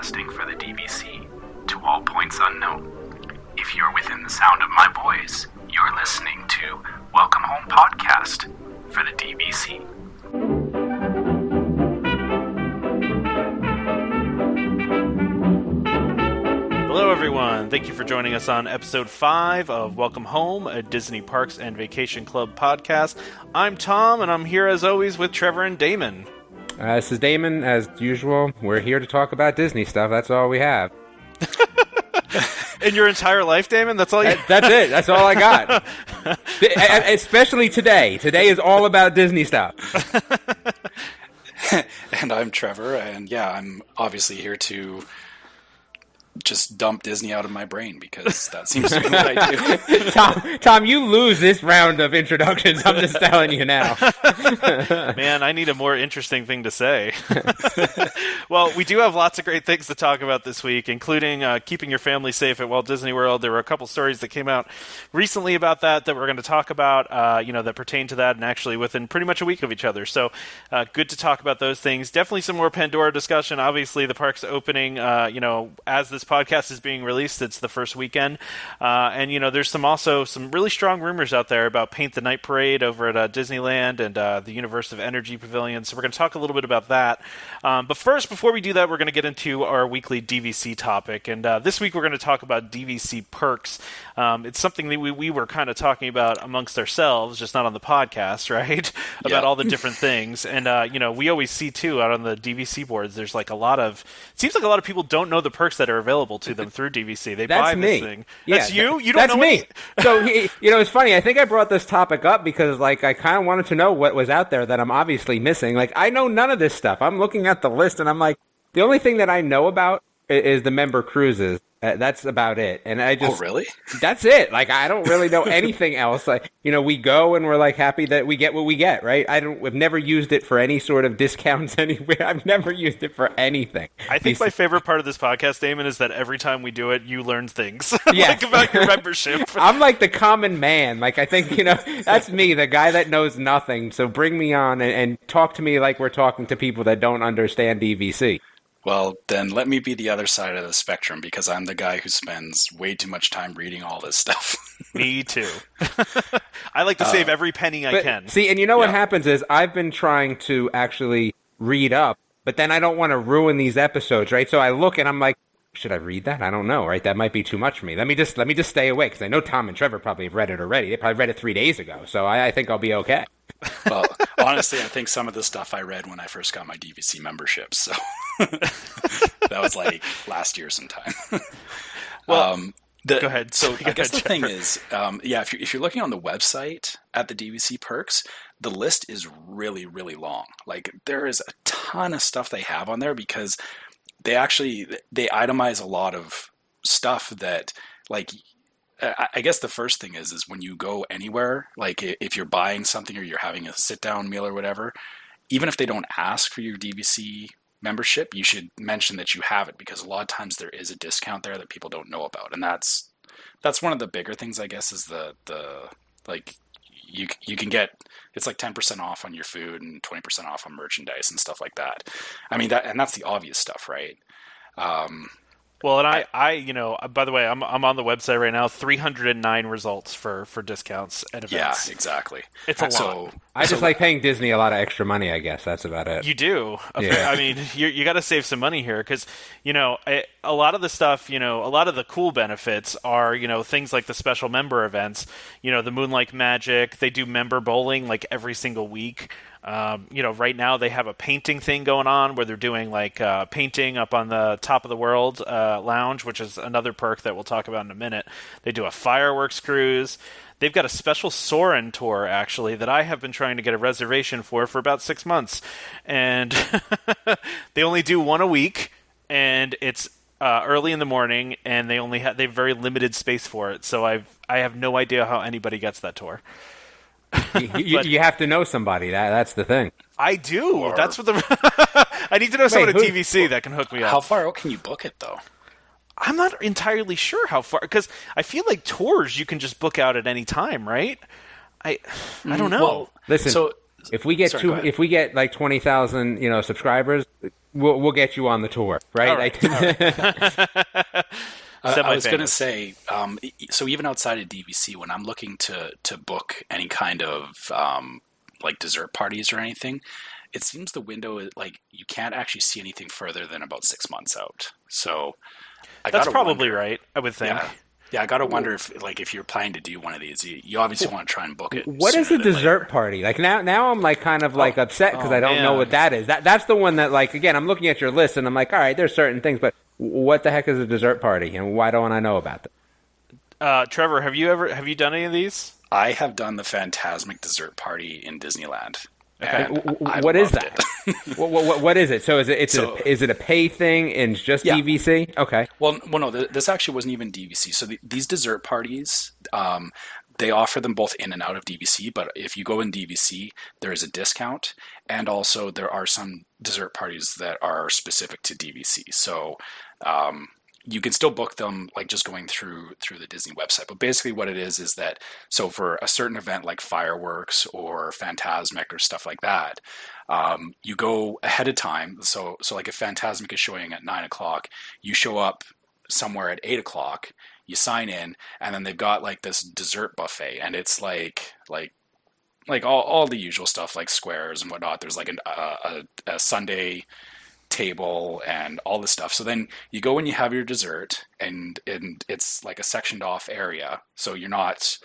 broadcasting for the DVC to all points unknown. If you're within the sound of my voice, you're listening to Welcome Home Podcast for the DVC. Hello, everyone. Thank you for joining us on episode five of Welcome Home, a Disney Parks and Vacation Club podcast. I'm Tom, and I'm here as always with Trevor and Damon. Uh, this is Damon, as usual. We're here to talk about Disney stuff. That's all we have. In your entire life, Damon, that's all you. That- That's it. That's all I got. Especially today. Today is all about Disney stuff. and I'm Trevor, and yeah, I'm obviously here to just dump Disney out of my brain because that seems to be what I do. Tom, Tom, you lose this round of introductions. I'm just telling you now. Man, I need a more interesting thing to say. well, we do have lots of great things to talk about this week, including uh, keeping your family safe at Walt Disney World. There were a couple stories that came out recently about that that we're going to talk about, uh, you know, that pertain to that, and actually within pretty much a week of each other. So, uh, good to talk about those things. Definitely some more Pandora discussion. Obviously, the park's opening, uh, you know, as this podcast is being released, it's the first weekend, uh, and you know, there's some also some really strong rumors out there about Paint the Night Parade over at uh, Disneyland and uh, the Universe of Energy Pavilion. So we're going to talk a little bit about that. Um, but first, before we do that, we're going to get into our weekly DVC topic, and uh, this week we're going to talk about DVC perks. Um, it's something that we, we were kind of talking about amongst ourselves, just not on the podcast, right? about all the different things, and uh, you know, we always see too out on the DVC boards. There's like a lot of. It seems like a lot of people don't know the perks that are available to them through DVC. They buy me. this thing. Yeah, that's you. You don't That's know me. so he, you know, it's funny. I think I brought this topic up because, like, I kind of wanted to know what was out there that I'm obviously missing. Like, I know none of this stuff. I'm looking at the list and I'm like, the only thing that I know about is the member cruises. Uh, that's about it. And I oh, just really? that's it. Like I don't really know anything else. Like you know, we go and we're like happy that we get what we get, right? I don't. We've never used it for any sort of discounts anywhere. I've never used it for anything. I think These- my favorite part of this podcast, Damon, is that every time we do it, you learn things Yeah. like about your membership. I'm like the common man. Like I think you know that's me, the guy that knows nothing. So bring me on and, and talk to me like we're talking to people that don't understand DVC. Well, then let me be the other side of the spectrum because I'm the guy who spends way too much time reading all this stuff. Me too. I like to save uh, every penny I But, can. See, and you know what happens is I've been trying to actually read up, but then I don't want to ruin these episodes, right? So I look and I'm like, should I read that? I don't know, right? That might be too much for me. Let me just let me just stay away because I know Tom and Trevor probably have read it already. They probably read it three days ago, so I, I think I'll be okay. Well, honestly, I think some of the stuff I read when I first got my DVC membership, so that was like last year sometime. Well, um, the, go ahead. So Go I guess ahead, the thing is, um, yeah, if you're, if you're looking on the website at the DVC perks, the list is really, really long. Like there is a ton of stuff they have on there because they actually they itemize a lot of stuff that like I guess the first thing is is when you go anywhere, like if you're buying something or you're having a sit down meal or whatever, even if they don't ask for your DVC membership, you should mention that you have it because a lot of times there is a discount there that people don't know about, and that's that's one of the bigger things I guess is the the like you you can get it's like 10% off on your food and 20% off on merchandise and stuff like that. I mean that and that's the obvious stuff, right? Um, Well, and I, I, you know, uh, by the way, I'm, I'm on the website right now. 309 results for for discounts at yeah, events. exactly. It's a lot. So I just so- like paying Disney a lot of extra money. I guess that's about it. You do. Yeah. I mean, you you got to save some money here because you know I, a lot of the stuff. You know, a lot of the cool benefits are you know things like the special member events. You know, the Moonlight Magic. They do member bowling like every single week. Um, you know, right now they have a painting thing going on where they're doing like uh, painting up on the top of the world uh, lounge, which is another perk that we'll talk about in a minute. They do a fireworks cruise. They've got a special Soarin' tour actually that I have been trying to get a reservation for for about six months, and they only do one a week, and it's uh, early in the morning, and they only have they have very limited space for it. So I've I have no idea how anybody gets that tour. You, you, you have to know somebody. That that's the thing. I do. Or- That's what the. I need to know someone at who- DVC that can hook me up. how far out can you book it though? I'm not entirely sure how far because I feel like tours you can just book out at any time, right? I I don't mm, know. Well, Listen, so if we get Sorry, two, if we get like twenty thousand, you know, subscribers, we'll we'll get you on the tour, right? All right. I- Uh, I was going to say, um, so even outside of DVC, when I'm looking to to book any kind of um, like dessert parties or anything, it seems the window is like you can't actually see anything further than about six months out. So I That's probably wonder- right. I would think. Yeah, yeah. I got to wonder if like if you're planning to do one of these, you, you obviously want to try and book it. What is a dessert later. party? Like now, now I'm like kind of like upset because oh, I don't know what that is. That that's the one that like again I'm looking at your list and I'm like, all right, there's certain things, but what the heck is a dessert party and why don't I know about them? Uh, Trevor, have you ever have you done any of these? I have done the Phantasmic dessert party in Disneyland. W- I what is loved that? what, what, what is it? So is it it's So- a, is it a pay thing in just Yeah. DVC? Okay, Well, well, no, th- this actually wasn't even DVC. So the, these dessert parties, um, they offer them both in and out of DVC. But if you go in DVC, there is a discount, and also there are some dessert parties that are specific to DVC. So um, you can still book them like just going through through the Disney website. But basically, what it is is that so for a certain event like fireworks or Phantasmic or stuff like that, um, you go ahead of time. So so like if Phantasmic is showing at nine o'clock, you show up somewhere at eight o'clock. You sign in, and then they've got like this dessert buffet, and it's like like like all, all the usual stuff like squares and whatnot. There's like an, uh, a, a sundae table and all this stuff. So then you go and you have your dessert, and and it's like a sectioned off area, so you're not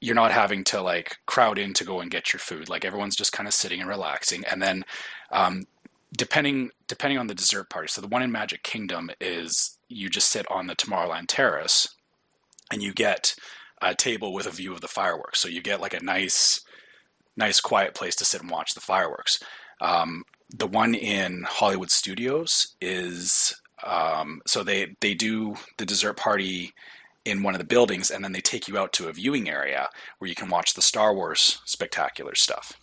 you're not having to like crowd in to go and get your food. Like everyone's just kind of sitting and relaxing, and then um, depending depending on the dessert party. So the one in Magic Kingdom is you just sit on the Tomorrowland Terrace, and you get a table with a view of the fireworks. So you get like a nice nice quiet place to sit and watch the fireworks. Um, the one in Hollywood Studios is um, so they they do the dessert party in one of the buildings, and then they take you out to a viewing area where you can watch the Star Wars spectacular stuff.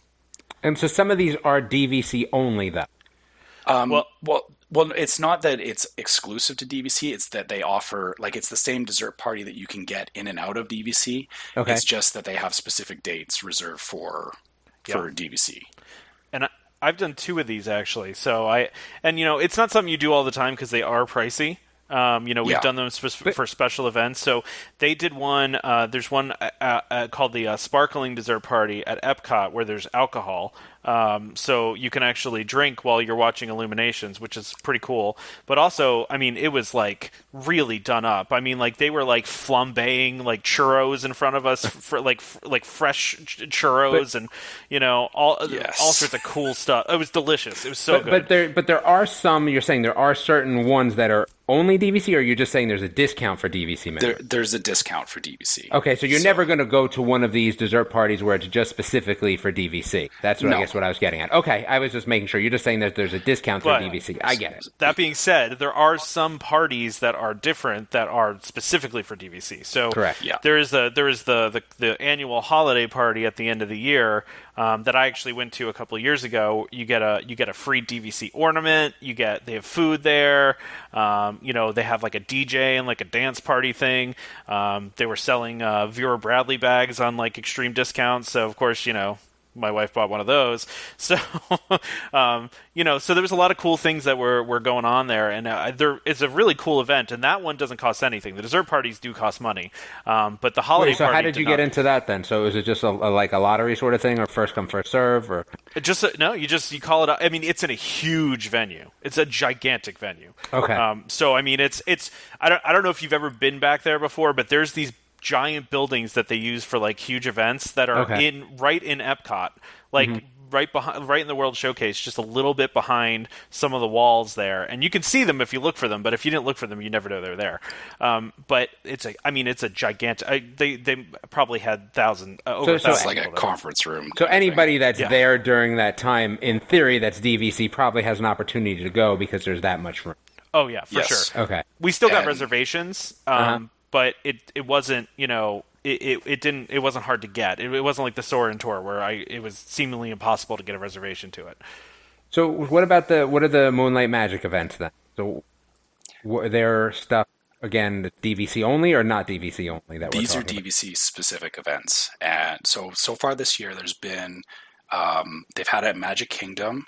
and so some of these are DVC only though. Um, Well- well, well, well, it's not that it's exclusive to DVC. It's that they offer like it's the same dessert party that you can get in and out of DVC. Okay. It's just that they have specific dates reserved for for DVC. and I, I've done two of these actually. So I and you know it's not something you do all the time because they are pricey. Um, you know we've Yeah. done them spe- for special events. So they did one. Uh, there's one uh, uh, called the uh, Sparkling Dessert Party at Epcot where there's alcohol. Um, so you can actually drink while you're watching Illuminations, which is pretty cool. But also, I mean, it was like really done up. I mean, like they were like flambeing like churros in front of us for like f- like fresh ch- churros and you know all uh, Yes. all sorts of cool stuff. It was delicious. It was so but, good. but there but there are some you're saying there are certain ones that are only DVC or you're you just saying there's a discount for DVC members? There, there's a discount for DVC. Okay, so you're never going to go to one of these dessert parties where it's just specifically for DVC. That's what I guess what I was getting at. Okay, I was just making sure. You're just saying that there's a discount for But- DVC. I get it. That being said, there are some parties that are different that are specifically for DVC. So Correct. Yeah. there is the there is the, the the annual holiday party at the end of the year um, that I actually went to a couple of years ago. You get a you get a free DVC ornament. You get they have food there. Um, you know they have like a DJ and like a dance party thing. Um, they were selling uh, Vera Bradley bags on like extreme discounts. So of course you know my wife bought one of those. So, um, you know, so there was a lot of cool things that were, were going on there, and uh, there it's a really cool event. And that one doesn't cost anything. The dessert parties do cost money, um, but the holiday Wait, so how did you get not. into that then? So is it just a, a, like a lottery sort of thing, or first come first serve, or Just uh, no, you just you call it. I mean, it's in a huge venue. It's a gigantic venue. Okay. Um, so I mean, it's it's. I don't I don't know if you've ever been back there before, but there's these giant buildings that they use for like huge events that are Okay. Mm-hmm. in right in Epcot, like. Right behind, right in the World Showcase, just a little bit behind some of the walls there, and you can see them if you look for them. But if you didn't look for them, you never know they're there. Um, but it's a, I mean, it's a gigantic. I, they they probably had thousand uh, over So- a so thousand It's like a there. conference room. so kind thing. anybody that's Yeah. there during that time, in theory, that's DVC probably has an opportunity to go because there's that much room. Oh yeah, for Yes. sure. Okay. We still got And- reservations, um, Uh-huh. But it it wasn't you know it, it, it didn't it wasn't hard to get. It, it wasn't like the Soarin' tour where I it was seemingly impossible to get a reservation to it. So what about the what are the Moonlight Magic events then? So were there stuff again DVC only or not DVC only that These we're are talking about? DVC specific events, and so so far this year, there's been um, they've had it at Magic Kingdom,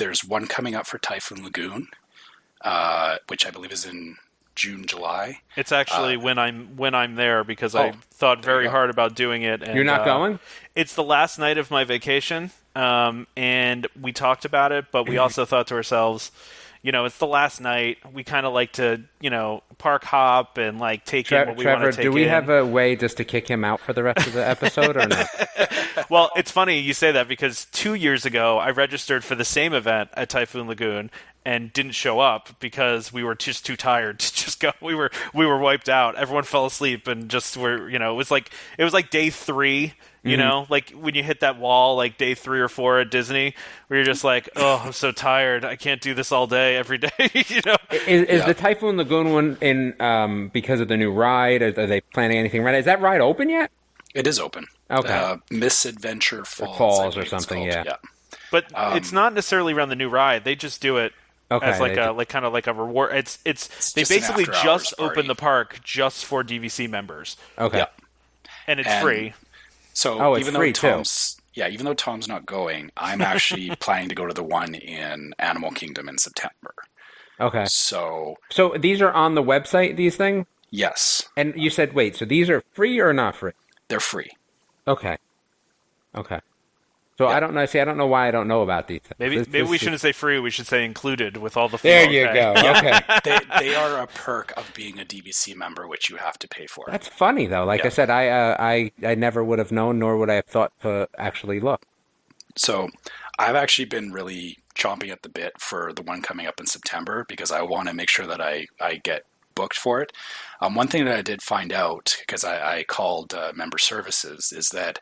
there's one coming up for Typhoon Lagoon, uh, which I believe is in June, July. It's actually when I'm when I'm there because I oh, thought very hard about doing it. And, You're not uh, going? It's the last night of my vacation, um, and we talked about it, but we also thought to ourselves, you know, it's the last night. We kind of like to, you know, park hop and like take Tre- in what we Trevor, want to take do we in. have a way just to kick him out for the rest of the episode or not? Well, it's funny you say that because two years ago I registered for the same event at Typhoon Lagoon and didn't show up because we were just too tired to just go. We were we were wiped out. Everyone fell asleep and just were you know it was like it was like day three. You Mm-hmm. know, like when you hit that wall, like day three or four at Disney, where you're just like, "Oh, I'm so tired. I can't do this all day, every day." you know, Is, is Yeah. the Typhoon Lagoon one in um, because of the new ride? Are, are they planning anything right? Is that ride open yet? It is open. Okay. Uh, Miss Adventure Falls. Falls or something, called. yeah. but Um, it's not necessarily around the new ride. They just do it Okay, as like a do- like kind of like a reward. It's it's, they just basically just party. open the park just for DVC members, Okay. Yeah. and it's And- free. So Oh, it's even free, though too. Tom's yeah, even though Tom's not going, I'm actually planning to go to the one in Animal Kingdom in September. Okay. So So these are on the website. These things, yes, and you said wait. So these are free or not free? they're free. Okay. Okay. So I don't know. See, I don't know why I don't know about these things. Maybe This- maybe this we shouldn't say free. We should say included with all the. There fee- you okay. go. Okay. They they are a perk of being a DVC member, which you have to pay for. That's funny though. Like I said, I uh, I I never would have known, nor would I have thought to actually look. So I've actually been really chomping at the bit for the one coming up in September because I want to make sure that I, I get booked for it. Um, one thing that I did find out because I, I called uh, member services is that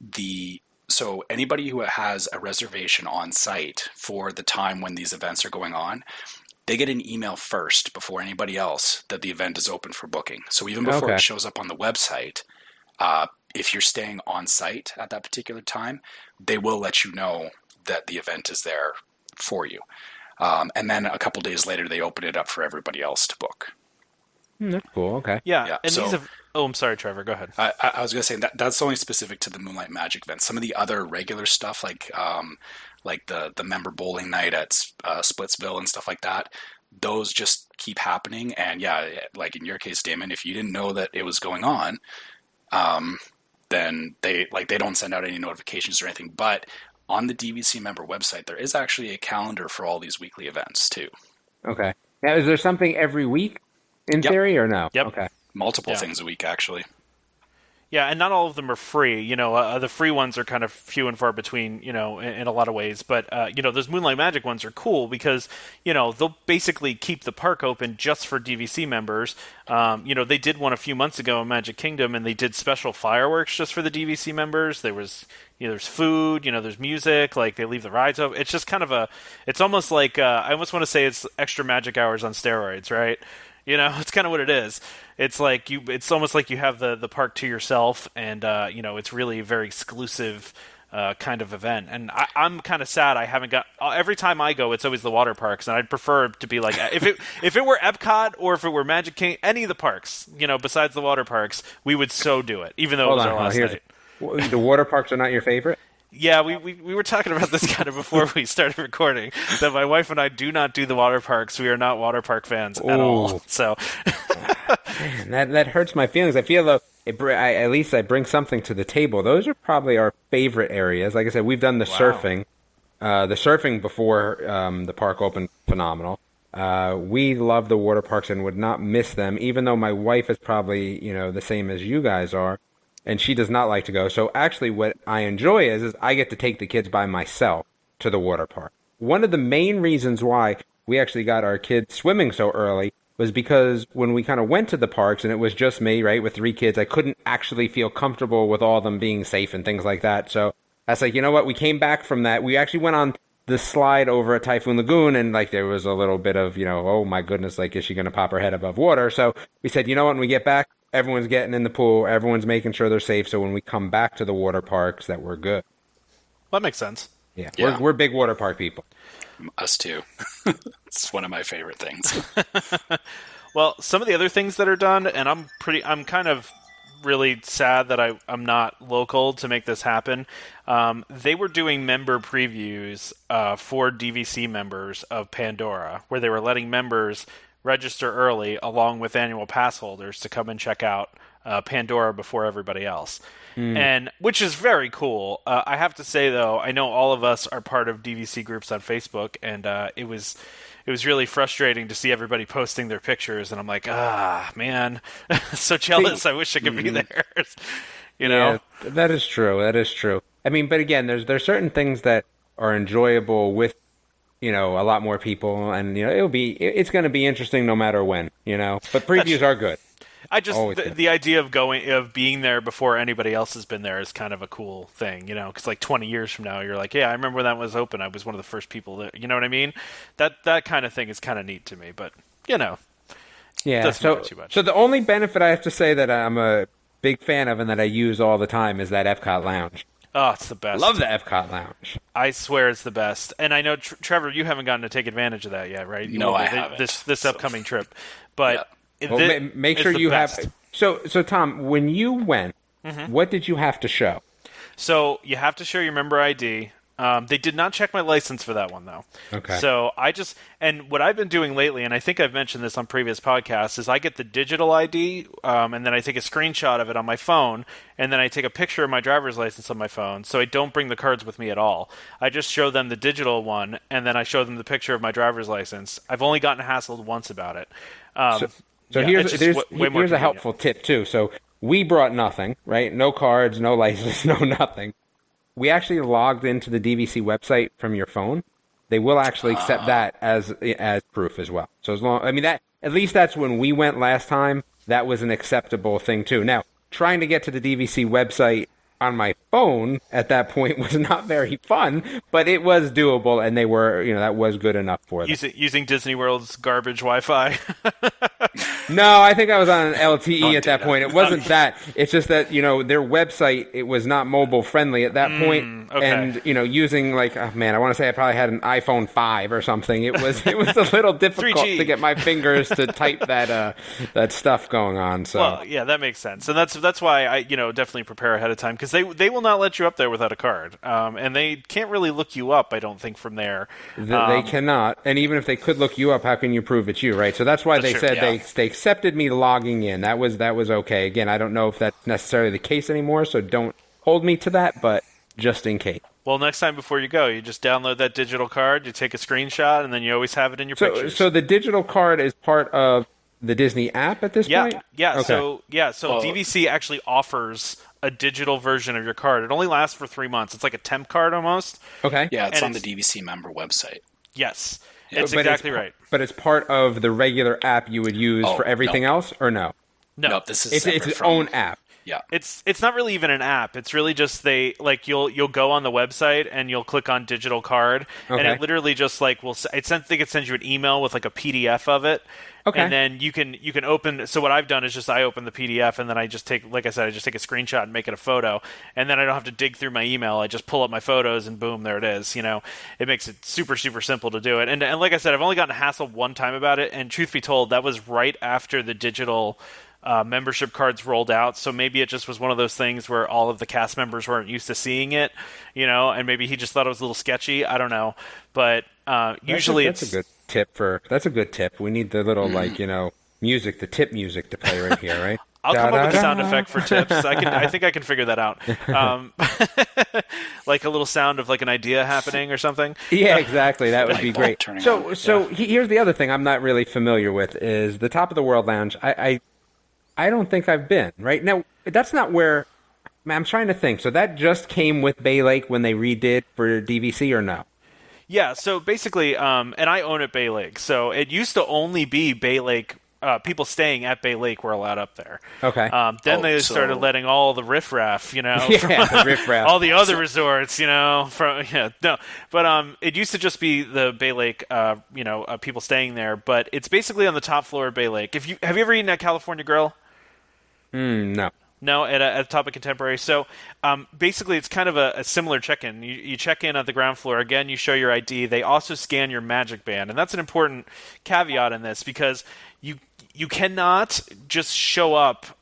the so anybody who has a reservation on site for the time when these events are going on, they get an email first before anybody else that the event is open for booking. So even before Okay. it shows up on the website, uh, if you're staying on site at that particular time, they will let you know that the event is there for you. Um, and then a couple days later, they open it up for everybody else to book. Hmm, that's cool. Okay. Yeah, Yeah, and so- these have. Oh, I'm sorry, Trevor. Go ahead. I, I I was going to say that that's only specific to the Moonlight Magic event. Some of the other regular stuff, like um, like the the member bowling night at uh, Splitsville and stuff like that, those just keep happening. And yeah, like in your case, Damon, if you didn't know that it was going on, um, then they like they don't send out any notifications or anything. But on the DVC member website, there is actually a calendar for all these weekly events too. Okay. Now, is there something every week in Yep. theory or no? Yep. Okay. Multiple Yeah. things a week, actually. Yeah, and not all of them are free. You know, uh, the free ones are kind of few and far between. You know, in, in a lot of ways. But uh, you know, those Moonlight Magic ones are cool because you know they'll basically keep the park open just for DVC members. Um, you know, they did one a few months ago in Magic Kingdom, and they did special fireworks just for the DVC members. There was you know, there's food. You know, there's music. Like they leave the rides open. It's just kind of a. It's almost like uh, I almost want to say it's extra magic hours on steroids, right? You know, it's kind of what it is. It's like you. It's almost like you have the the park to yourself, and uh, you know, it's really a very exclusive uh, kind of event. And I, I'm kind of sad I haven't got. Uh, every time I go, it's always the water parks, and I'd prefer to be like if it if it were Epcot or if it were Magic King, any of the parks, you know, besides the water parks, we would so do it, even though Hold it was on. our last night. the water parks are not your favorite. Yeah, we, we, we were talking about this kind of before we started recording. That my wife and I do not do the water parks. We are not water park fans at all. So Man, that that hurts my feelings. I feel though, it, I, at least I bring something to the table. Those are probably our favorite areas. Like I said, we've done the surfing, uh, the surfing before um, the park opened. Phenomenal. Uh, we love the water parks and would not miss them. Even though my wife is probably you know the same as you guys are, and she does not like to go. So actually, what I enjoy is is I get to take the kids by myself to the water park. One of the main reasons why we actually got our kids swimming so early was because when we kind of went to the parks and it was just me, right, with three kids, I couldn't actually feel comfortable with all of them being safe and things like that. So I was like, you know what? We came back from that. We actually went on the slide over at Typhoon Lagoon and like there was a little bit of, you know, oh my goodness, like is she going to pop her head above water? So we said, you know what? When we get back, everyone's getting in the pool, everyone's making sure they're safe. So when we come back to the water parks, that we're good. that makes sense. Yeah, Yeah. We're, we're big water park people. Us too. it's one of my favorite things. Well, some of the other things that are done, and I'm pretty, I'm kind of really sad that I, I'm not local to make this happen. Um, they were doing member previews uh, for DVC members of Pandora, where they were letting members register early along with annual pass holders to come and check out uh, Pandora before everybody else. Mm. And which is very cool. Uh, I have to say though, I know all of us are part of DVC groups on Facebook, and uh, it was it was really frustrating to see everybody posting their pictures, and I'm like, ah, man, so jealous. I wish I could mm-hmm. be there. you know, yeah, that is true. That is true. I mean, but again, there's there's certain things that are enjoyable with you know a lot more people, and you know it'll be it's going to be interesting no matter when. You know, but previews are good. I just the, the, idea of going of being there before anybody else has been there is kind of a cool thing, you know. Because like 20 years from now, you're like, yeah, I remember when that was open. I was one of the first people there. You know what I mean? That that kind of thing is kind of neat to me. But you know, yeah. So so the only benefit I have to say that I'm a big fan of and that I use all the time is that Epcot Lounge. Oh, it's the best. Love the Epcot Lounge. I swear it's the best. And I know Trevor, you haven't gotten to take advantage of that yet, right? No, I haven't. This this so. upcoming trip, but well, ma- make sure you best. have. So, so Tom, when you went, mm-hmm. what did you have to show? So you have to show your member ID. Um, they did not check my license for that one though. Okay. So I just and what I've been doing lately, and I think I've mentioned this on previous podcasts, is I get the digital ID, um, and then I take a screenshot of it on my phone, and then I take a picture of my driver's license on my phone. So I don't bring the cards with me at all. I just show them the digital one, and then I show them the picture of my driver's license. I've only gotten hassled once about it. Um, so, so yeah, here's there's, w- here's a helpful tip too. So we brought nothing, right? No cards, no license, no nothing. We actually logged into the DVC website from your phone. They will actually accept uh, that as as proof as well. So as long, I mean that at least that's when we went last time. That was an acceptable thing too. Now trying to get to the DVC website on my phone at that point was not very fun, but it was doable, and they were, you know, that was good enough for them. Using, using Disney World's garbage Wi-Fi. no, I think I was on an LTE at that point. It wasn't that. It's just that you know their website it was not mobile friendly at that mm, point, okay. and you know using like oh, man, I want to say I probably had an iPhone five or something. It was it was a little difficult 3G. to get my fingers to type that uh, that stuff going on. So well, yeah, that makes sense, and that's that's why I you know definitely prepare ahead of time because they they will not let you up there without a card, um, and they can't really look you up. I don't think from there. Um, they cannot, and even if they could look you up, how can you prove it's you, right? So that's why that's they true, said yeah. they they accepted me logging in. That was that was okay. Again, I don't know if that's necessarily the case anymore, so don't hold me to that, but just in case. Well, next time before you go, you just download that digital card, you take a screenshot, and then you always have it in your so, pictures. So the digital card is part of the Disney app at this yeah, point. Yeah, okay. so yeah, so oh. DVC actually offers a digital version of your card. It only lasts for three months. It's like a temp card almost. Okay. Yeah, it's and on it's, the DVC member website. Yes, yeah. it's but exactly it's, right. But it's part of the regular app you would use oh, for everything no. else, or no? No, nope, this is it's, it's its from, own app. Yeah, it's it's not really even an app. It's really just they like you'll you'll go on the website and you'll click on digital card, okay. and it literally just like will. It sends, I think it sends you an email with like a PDF of it, Okay. And then you can you can open. So what I've done is just I open the PDF and then I just take, like I said, I just take a screenshot and make it a photo, and then I don't have to dig through my email. I just pull up my photos and boom, there it is. You know, it makes it super super simple to do it. And and like I said, I've only gotten hassled one time about it, and truth be told, that was right after the digital. Uh, membership cards rolled out. So maybe it just was one of those things where all of the cast members weren't used to seeing it, you know, and maybe he just thought it was a little sketchy. I don't know, but uh, usually that's it's a good tip for that's a good tip. We need the little like you know music, the tip music to play right here, right? I'll come up with a sound effect for tips. I can. I think I can figure that out. Um, like a little sound of like an idea happening or something. Yeah, exactly. That would be great. So, so yeah. here's the other thing I'm not really familiar with is the Top of the World Lounge. I, I, I don't think I've been right now. That's not where. I'm trying to think. So that just came with Bay Lake when they redid for DVC, or no? Yeah, so basically, um, and I own it Bay Lake. So it used to only be Bay Lake. Uh, people staying at Bay Lake were allowed up there. Okay. Um, then oh, they so... started letting all the riffraff, you know, yeah, the riffraff. all the other so... resorts, you know, from yeah, no, but um, it used to just be the Bay Lake, uh, you know, uh, people staying there. But it's basically on the top floor of Bay Lake. If you have you ever eaten at California Grill? Mm, no. No, at a, at top of contemporary. So um, basically, it's kind of a, a similar check-in. You, you, check in at the ground floor. Again, you show your ID. They also scan your Magic Band, and that's an important caveat in this because you you cannot just show up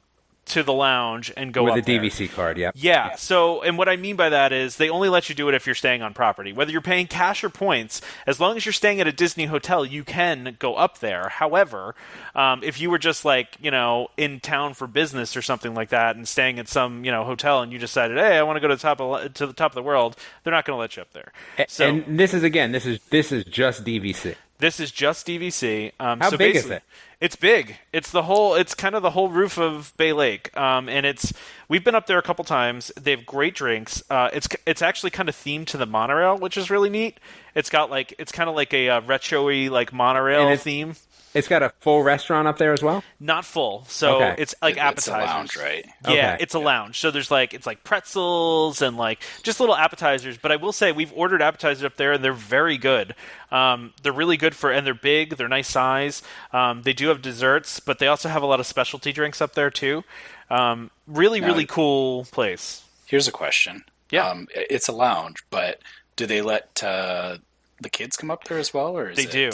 to the lounge and go with a there. DVC card. Yeah. Yeah. So, and what I mean by that is they only let you do it if you're staying on property. Whether you're paying cash or points, as long as you're staying at a Disney hotel, you can go up there. However, um, if you were just like, you know, in town for business or something like that and staying at some, you know, hotel and you decided, hey, I want to go to the top of, to the top of the world, they're not going to let you up there. So, and this is again, this is this is just DVC. this is just DVC. Um, How so big is basically- it? It's big. It's the whole. It's kind of the whole roof of Bay Lake. Um, and it's we've been up there a couple times. They have great drinks. Uh, it's it's actually kind of themed to the monorail, which is really neat. It's got like it's kind of like a uh, retro-y like monorail theme. It's got a full restaurant up there as well. Not full, so Okay. it's like It's appetizers. a lounge, right? Yeah, Okay. it's a lounge. So there's like it's like pretzels and like just little appetizers. But I will say we've ordered appetizers up there and they're very good. Um, they're really good for and they're big. They're nice size. Um, they do have desserts, but they also have a lot of specialty drinks up there too. Um, really, Now- really cool place. Here's a question. Yeah. Um, it's a lounge, but do they let uh, the kids come up there as well, or is They it... do.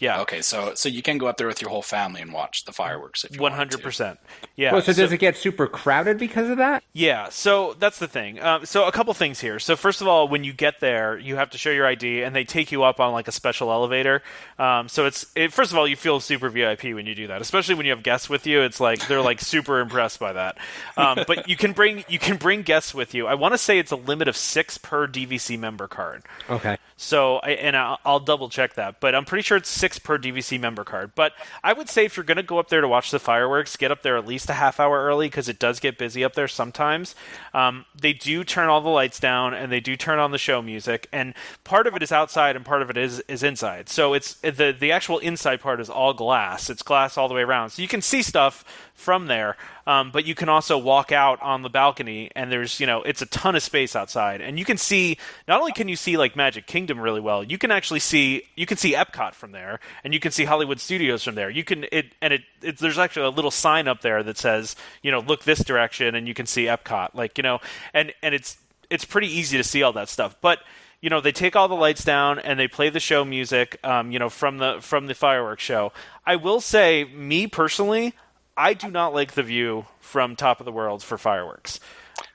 Yeah, Okay, so so you can go up there with your whole family and watch the fireworks if you one want One hundred percent. Yeah. Well, so, so- does it get super crowded because of that? Yeah, so that's the thing. Um, so a couple things here. So first of all, when you get there, you have to show your ID, and they take you up on like a special elevator. Um, so it's it, first of all, you feel super VIP when you do that, especially when you have guests with you. It's like they're like super impressed by that. Um, but you can bring you can bring guests with you. I want to say it's a limit of six per DVC member card. Okay. So, I, and I'll, I'll double check that, but I'm pretty sure it's six per DVC member card. But I would say if you're going to go up there to watch the fireworks, get up there at least a half hour early because it does get busy up there sometimes. Um, they do turn all the lights down and they do turn on the show music, and part of it is outside and part of it is is inside. So it's the the actual inside part is all glass. It's glass all the way around, so you can see stuff from there. Um, but you can also walk out on the balcony, and there's you know it's a ton of space outside, and you can see not only can you see like Magic Kingdom really well, you can actually see you can see Epcot from there, and you can see Hollywood Studios from there. You can it and it, it there's actually a little sign up there that says you know look this direction, and you can see Epcot, like you know, and and it's it's pretty easy to see all that stuff, but you know they take all the lights down and they play the show music um, you know from the from the fireworks show i will say me personally i do not like the view from top of the world for fireworks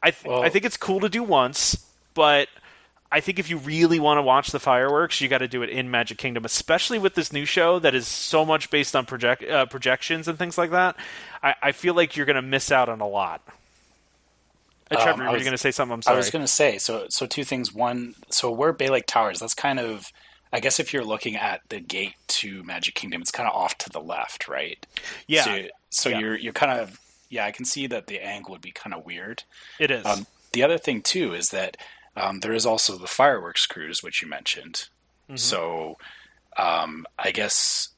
i th- Well- i think it's cool to do once but I think if you really want to watch the fireworks, you got to do it in Magic Kingdom, especially with this new show that is so much based on project uh, projections and things like that. I, I feel like you're going to miss out on a lot. Uh, Um, Trevor, I were you was- going to say something? I'm I was going to say so. So two things. One, so where Bay Lake Towers, that's kind of, I guess, if you're looking at the gate to Magic Kingdom, it's kind of off to the left, right? yeah, So, so Yeah. you're you're kind of yeah. I can see that the angle would be kind of weird. it is. Um, the other thing too is that um, there is also the fireworks cruise, which you mentioned. Mm-hmm. So um, I guess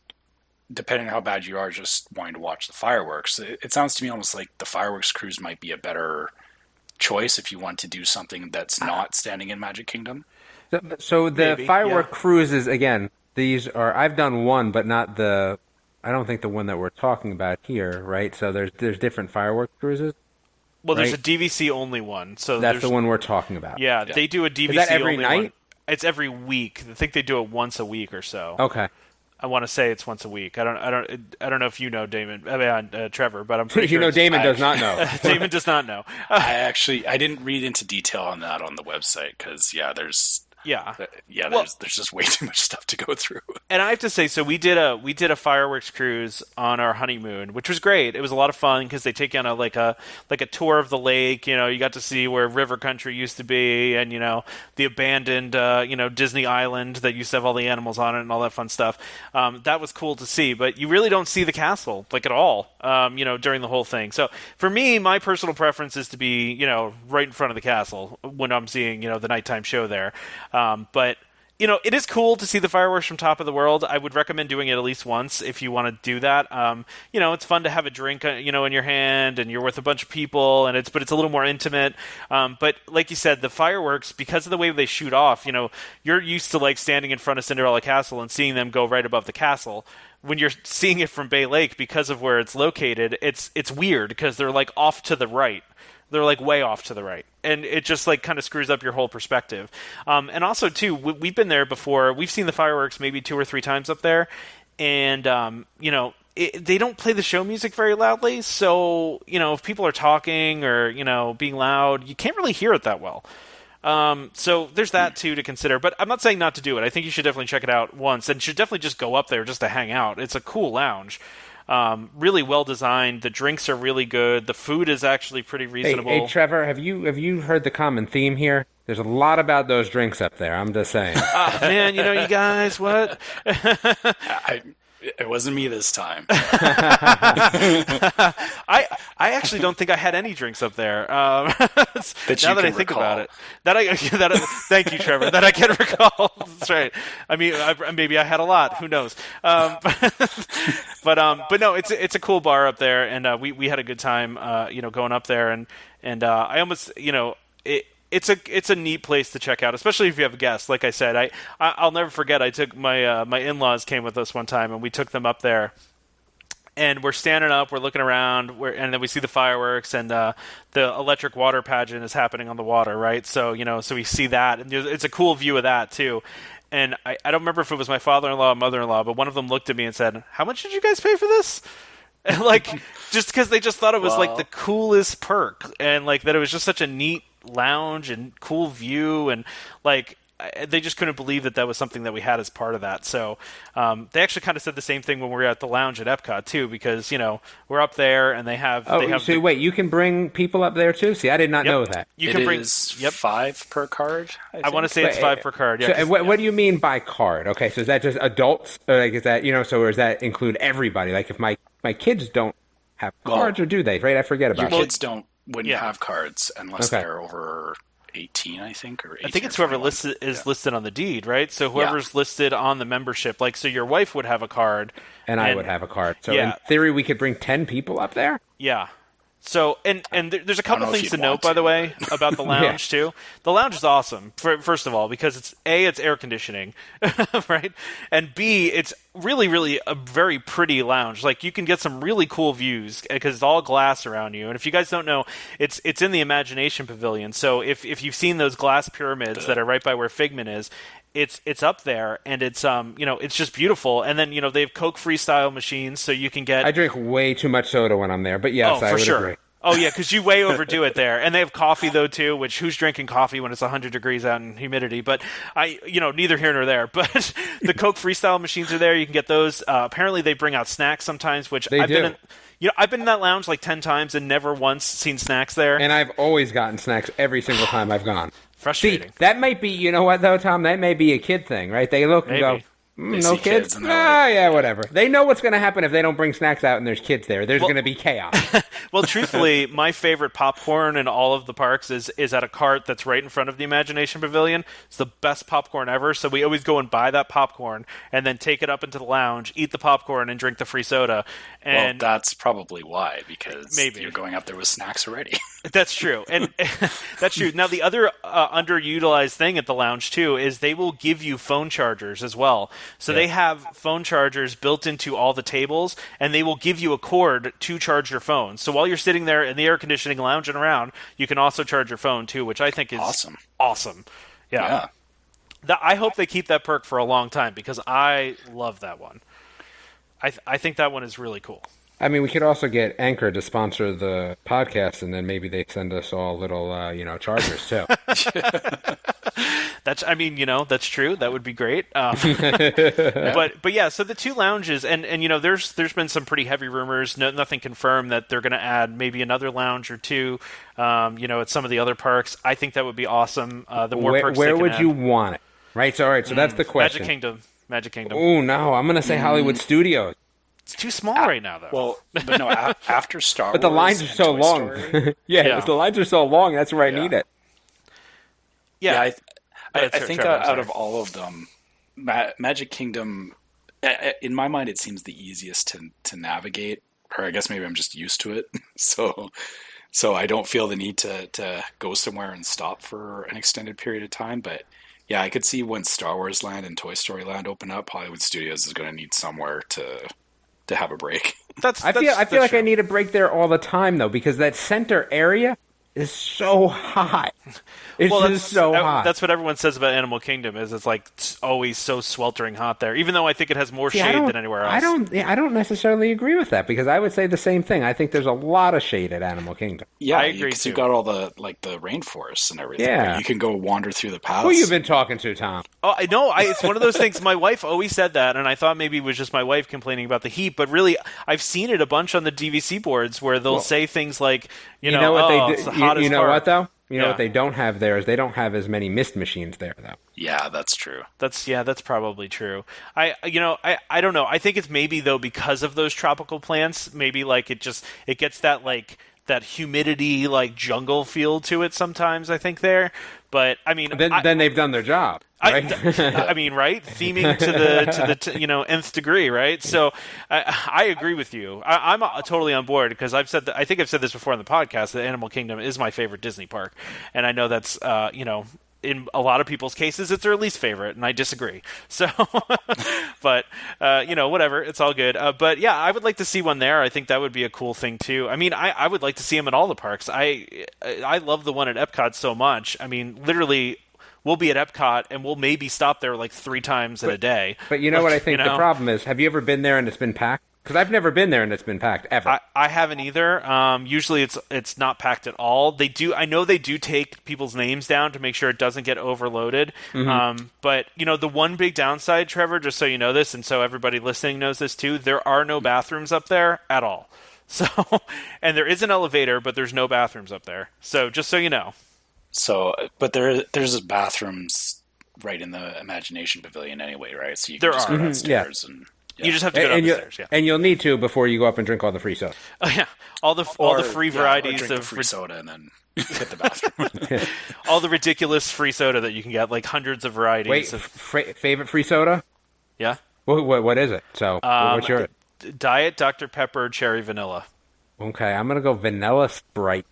depending on how bad you are, just wanting to watch the fireworks, it, it sounds to me almost like the fireworks cruise might be a better choice if you want to do something that's not standing in Magic Kingdom. So, so the Maybe, firework yeah. cruises again. These are I've done one, but not the. I don't think the one that we're talking about here, right? So there's there's different fireworks cruises. well, there's right. a DVC only one, so That's the one we're talking about. Yeah, Yeah. they do a DVC that every only night? one. It's every week. I think they do it once a week or so. Okay. I want to say it's once a week. I don't. I don't. I don't know if you know Damon. I mean, uh, Trevor, but I'm pretty sure you sure know, it's- Damon I- does not know. Damon does not know. I actually I didn't read into detail on that on the website because yeah, there's yeah, yeah, Well- there's there's just way too much stuff to go through. and I have to say, so we did a we did a fireworks cruise on our honeymoon, which was great. It was a lot of fun because they take you on a like a like a tour of the lake. You know, you got to see where River Country used to be, and you know the abandoned uh, you know Disney Island that used to have all the animals on it and all that fun stuff. Um, that was cool to see, but you really don't see the castle like at all. Um, you know, during the whole thing. So for me, my personal preference is to be you know right in front of the castle when I'm seeing you know the nighttime show there. Um, but you know, it is cool to see the fireworks from top of the world. I would recommend doing it at least once if you want to do that. Um, you know, it's fun to have a drink, uh, you know, in your hand, and you're with a bunch of people, and it's but it's a little more intimate. Um, but like you said, the fireworks because of the way they shoot off, you know, you're used to like standing in front of Cinderella Castle and seeing them go right above the castle. When you're seeing it from Bay Lake because of where it's located, it's it's weird because they're like off to the right they're like way off to the right and it just like kind of screws up your whole perspective um, and also too we, we've been there before we've seen the fireworks maybe two or three times up there and um, you know it, they don't play the show music very loudly, so you know if people are talking or you know being loud, you can't really hear it that well. Um, so there's that too to consider. But I'm not saying not to do it. I think you should definitely check it out once, and should definitely just go up there just to hang out. It's a cool lounge. Um, really well designed. The drinks are really good. The food is actually pretty reasonable. hey, Trevor, have you have you heard the common theme here? There's a lot about those drinks up there. I'm just saying. Ah, man, you know, you guys, what? I, it wasn't me this time. I I actually don't think I had any drinks up there. Um, That now you that I think recall. about it, that I that I, thank you, Trevor. That I can recall. That's right. I mean, I, maybe I had a lot. Who knows? Um, but um, but no, it's it's a cool bar up there, and uh, we we had a good time. Uh, you know, going up there, and and uh, I almost you know it. It's a it's a neat place to check out, especially if you have guests. Like I said, I, I I'll never forget. I took my uh, my in laws came with us one time, and we took them up there, and we're standing up, we're looking around, we're, and then we see the fireworks, and uh, the electric water pageant is happening on the water, right? So you know, so we see that, and it's a cool view of that too. And I, I don't remember if it was my father-in-law or mother-in-law, but one of them looked at me and said, "How much did you guys pay for this?" And like, just because they just thought it was like the coolest perk, and like that it was just such a neat lounge and cool view, and like they just couldn't believe that that was something that we had as part of that. So um, they actually kind of said the same thing when we were at the lounge at Epcot too, because you know we're up there and they have Oh, they have so the- wait, you can bring people up there too? See, I did not Yep. know that. You It can bring. is Yep. five per card. I want to say it's Wait, five per card. Yeah. So, 'cause- and what, yeah. what do you mean by card? Okay, so is that just adults, or like is that you know? So does that include everybody? Like if my my kids don't have Well, cards, or do they? Right, I forget Your about that. kids don't wouldn't Yeah. have cards unless Okay. they're over eighteen, I think, or 18 I think or it's whoever listed is Yeah. listed on the deed, right? So whoever's listed on the membership, like so, your wife would have a card, and I would have a card. So Yeah. in theory, we could bring ten people up there. Yeah. So and and there's a couple things to note, want by the way, about the lounge too. The lounge is awesome. For, first of all, because it's a it's air conditioning, right, and b it's really really a very pretty lounge. Like you can get some really cool views eh, because it's all glass around you. And if you guys don't know, it's it's in the Imagination Pavilion. So if if you've seen those glass pyramids that are right by where Figment is, it's it's up there and it's um you know it's just beautiful. And then you know they have Coke freestyle machines, so you can get I drink way too much soda when I'm there, but yes, oh, I would sure. agree. Oh yeah, because you way overdo it there, and they have coffee though too. Which who's drinking coffee when it's 100 degrees out and humidity? But I, you know, neither here nor there. But the Coke Freestyle machines are there. You can get those. Uh, apparently, they bring out snacks sometimes, which They I've been do. in. You know, I've been in that lounge like 10 times and never once seen snacks there. And I've always gotten snacks every single time I've gone. See, that might be, you know what though, Tom? That may be a kid thing, right? They look and go, no see kids? kids ah, like- yeah, whatever. They know what's going to happen if they don't bring snacks out and there's kids there. There's going to be chaos. Well, truthfully, my favorite popcorn in all of the parks is is at a cart that's right in front of the Imagination Pavilion. It's the best popcorn ever. So we always go and buy that popcorn and then take it up into the lounge, eat the popcorn, and drink the free soda. Well, And that's probably why because Maybe. you're going up there with snacks already. That's true, and that's true. Now, the other uh, underutilized thing at the lounge too is they will give you phone chargers as well. So they have phone chargers built into all the tables, and they will give you a cord to charge your phone. So while you're sitting there in the air conditioning, lounging around, you can also charge your phone too, which I think is Awesome. Awesome. Yeah. yeah. That- I hope they keep that perk for a long time because I love that one. I th- I think that one is really cool. I mean, we could also get Anker to sponsor the podcast, and then maybe they send us all little, uh, you know, chargers too. That's, I mean, you know, that's true. That would be great. Um, but, but yeah. So the two lounges, and and you know, there's there's been some pretty heavy rumors. No, nothing confirmed that they're going to add maybe another lounge or two. Um, you know, at some of the other parks. I think that would be awesome. Uh, the more where perks where would add. you want it? Right. So, all right. So that's the question. Magic Kingdom. Magic Kingdom. Oh no, I'm going to say Hollywood Studios, It's too small right now, though. Well, but no, a- after Star but the lines are so Toy long. Story- yeah, Yeah. the lines are so long. That's where I Yeah. need it. yeah. yeah, I, I, ahead, I think I'm uh, out of all of them, Ma- Magic Kingdom, in my mind, it seems the easiest to to navigate. Or I guess maybe I'm just used to it, so so I don't feel the need to to go somewhere and stop for an extended period of time. But yeah, I could see when Star Wars Land and Toy Story Land open up, Hollywood Studios is going to need somewhere to to have a break. that's. I feel that's- I feel that's like I need a break there all the time though, because that center area is so hot. It's well, just so hot. That's what everyone says about Animal Kingdom is it's like it's always so sweltering hot there. Even though I think it has more See, shade than anywhere else. I don't. I don't necessarily agree with that because I would say the same thing. I think there's a lot of shade at Animal Kingdom. Yeah, I agree, because you've got all the like the rainforests and everything. Yeah. where you can go wander through the paths. Who you been talking to, Tom? Oh, I know. I, it's one of those things. My wife always said that, and I thought maybe it was just my wife complaining about the heat. But really, I've seen it a bunch on the DVC boards where they'll say things like, "You, You know what oh, they do? You, you know part." what though? You know what they don't have there is they don't have as many mist machines there though. Yeah, that's true. That's yeah, that's probably true. I you know I I don't know. I think it's maybe though because of those tropical plants. Maybe like it just it gets that like that humidity like jungle feel to it sometimes. I think there, but I mean Then I, then they've done their job, right? I mean, right? Theming to the to the t- you know nth degree, right? So I, I agree with you. I, I'm uh, totally on board because I've said that. I think I've said this before on the podcast that Animal Kingdom is my favorite Disney park, and I know that's uh, you know in a lot of people's cases it's their least favorite, and I disagree. So, but uh, you know, whatever, it's all good. Uh, but yeah, I would like to see one there. I think that would be a cool thing too. I mean, I, I would like to see them at all the parks. I I love the one at Epcot so much. I mean, literally we'll be at Epcot and we'll maybe stop there like three times in a day. But you know what I think you the problem is? Have you ever been there and it's been packed? Because I've never been there and it's been packed ever. I, I haven't either. Um, usually it's it's not packed at all. They do. I know they do take people's names down to make sure it doesn't get overloaded. Mm-hmm. Um, but you know the one big downside, Trevor, just so you know this, and so everybody listening knows this too. There are no bathrooms up there at all. So, and there is an elevator, but there's no bathrooms up there. So just so you know. So, but there there's bathrooms right in the Imagination Pavilion anyway, right? So you can There just are. go downstairs and You just have to go and, and, you, the stairs. Yeah. and you'll need to before you go up and drink all the free soda. Oh, yeah. All the all or, the free yeah, or varieties drink the of free soda and then hit the bathroom. all the ridiculous free soda that you can get, like hundreds of varieties. Wait, of, fra- favorite free soda? yeah. What, what, what is it? So, Um, what's your? Diet Dr Pepper Cherry Vanilla. Okay, I'm gonna go vanilla Sprite.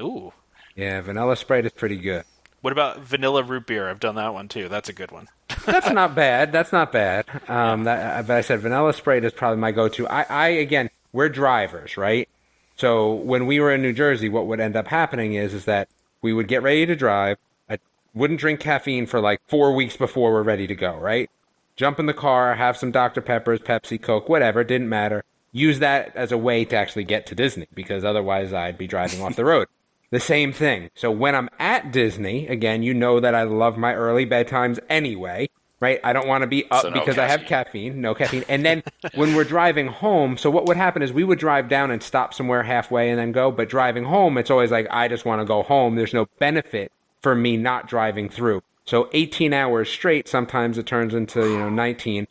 Ooh. Yeah, vanilla Sprite is pretty good. What about vanilla root beer? I've done that one too. That's a good one. That's not bad. That's not bad. Um, that, but I said vanilla Sprite is probably my go-to. I, I again, we're drivers, right? So when we were in New Jersey, what would end up happening is, is that we would get ready to drive. I wouldn't drink caffeine for like four weeks before we're ready to go, right? Jump in the car, have some Dr. Peppers, Pepsi, Coke, whatever, didn't matter. Use that as a way to actually get to Disney because otherwise I'd be driving off the road. The same thing. So when I'm at Disney, again, you know that I love my early bedtimes anyway, right? I don't want to be up So no because I have caffeine. caffeine, no caffeine. And then when we're driving home, so what would happen is we would drive down and stop somewhere halfway and then go, but driving home, it's always like, I just want to go home. There's no benefit for me not driving through. So 18 hours straight, sometimes it turns into, you know, 19.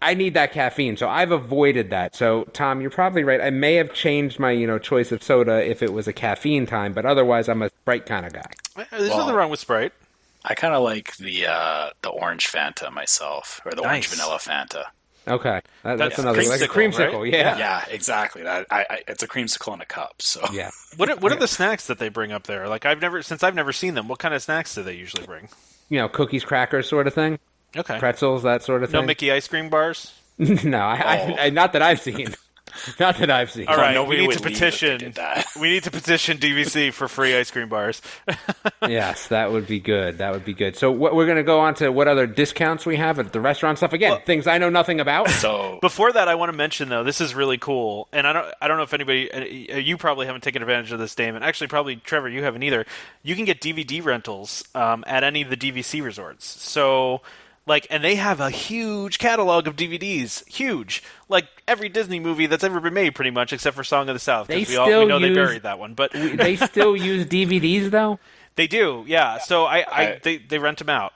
I need that caffeine, so I've avoided that. So, Tom, you're probably right. I may have changed my, you know, choice of soda if it was a caffeine time, but otherwise, I'm a Sprite kind of guy. There's Well- nothing wrong with Sprite. I kind of like the uh, the orange Fanta myself, or the orange vanilla Fanta. Okay, that, that's That's another like a creamsicle, creamsicle. right? Yeah. Yeah, exactly. That I, I, it's a creamsicle in a cup. So yeah, What are, what are the snacks that they bring up there? Like I've never since I've never seen them. What kind of snacks do they usually bring? You know, cookies, crackers, sort of thing, Okay. pretzels, that sort of thing. No. Mickey ice cream bars. no, I, I, I, not that I've seen. not that I've seen. All right, nobody we need to leave if they petition. did that. We need to petition DVC for free ice cream bars. yes, that would be good. That would be good. So, what, we're going to go on to what other discounts we have at the restaurant stuff. Again, things I know nothing about. so Before that, I want to mention though, this is really cool, and I don't, I don't know if anybody, uh, you probably haven't taken advantage of this, Damon. Actually, probably Trevor, you haven't either. You can get DVD rentals um, at any of the DVC resorts. So, like, and they have a huge catalog of DVDs, huge, like every Disney movie that's ever been made, pretty much, except for Song of the South. 'cause They we, all, we still know they use- buried that one, but they still use DVDs though. they do, yeah. So I, I, I- they, they rent them out.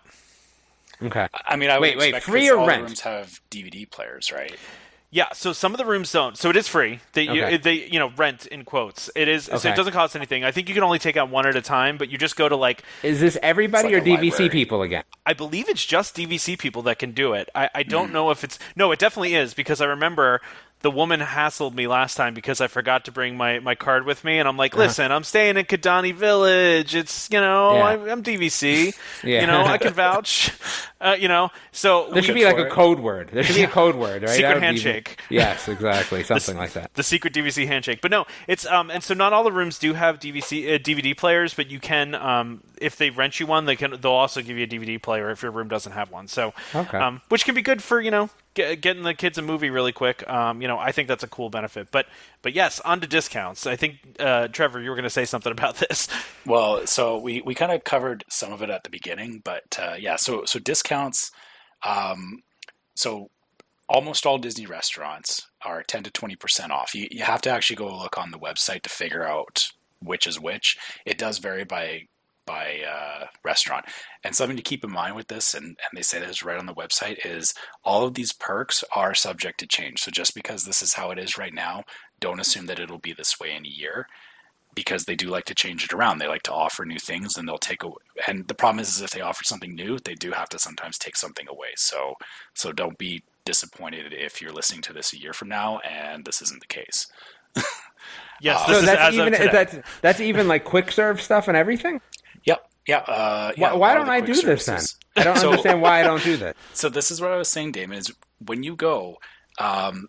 Okay. I mean, I would Wait, wait, expect free 'cause or all the rent? rooms have DVD players, right? Yeah, so some of the rooms don't. So it is free. They Okay. you, they you know rent in quotes. It is so it doesn't cost anything. I think you can only take out one at a time, but you just go to like Is this everybody like or DVC library. people again? I believe it's just DVC people that can do it. I, I don't know if it's no, it definitely is because I remember the woman hassled me last time because I forgot to bring my, my card with me, and I'm like, listen, I'm staying in Kidani Village. It's you know, Yeah. I'm, I'm DVC. Yeah. You know, I can vouch. Uh, you know, so There should be like for a code word. There should be a code word, right? Secret would be- handshake. yes, exactly. Something like that. the secret DVC handshake. But no, it's um, and so not all the rooms do have DVC uh, DVD players, but you can um, if they rent you one, they can they'll also give you a DVD player if your room doesn't have one. So Okay. um, which can be good for you know get, getting the kids a movie really quick. Um, you know, I think that's a cool benefit. But but yes, on to discounts. I think uh, Trevor, you were going to say something about this. Well, so we, we kind of covered some of it at the beginning, but uh, yeah, so so discounts. Um, so almost all Disney restaurants are ten to twenty percent off. You you have to actually go look on the website to figure out which is which. It does vary by by uh, restaurant. And something to keep in mind with this, and, and they say this right on the website, is all of these perks are subject to change. So just because this is how it is right now, don't assume that it'll be this way in a year because they do like to change it around. They like to offer new things, and they'll take away. And the problem is, is if they offer something new, they do have to sometimes take something away. So, so don't be disappointed if you're listening to this a year from now and this isn't the case. Yes, Uh, this So is that's as even of today. that's that's even like quick serve stuff and everything. Yeah. Uh, yeah Why, why don't I do this then? I don't So- understand why I don't do this. So this is what I was saying, Damon. Is when you go, um,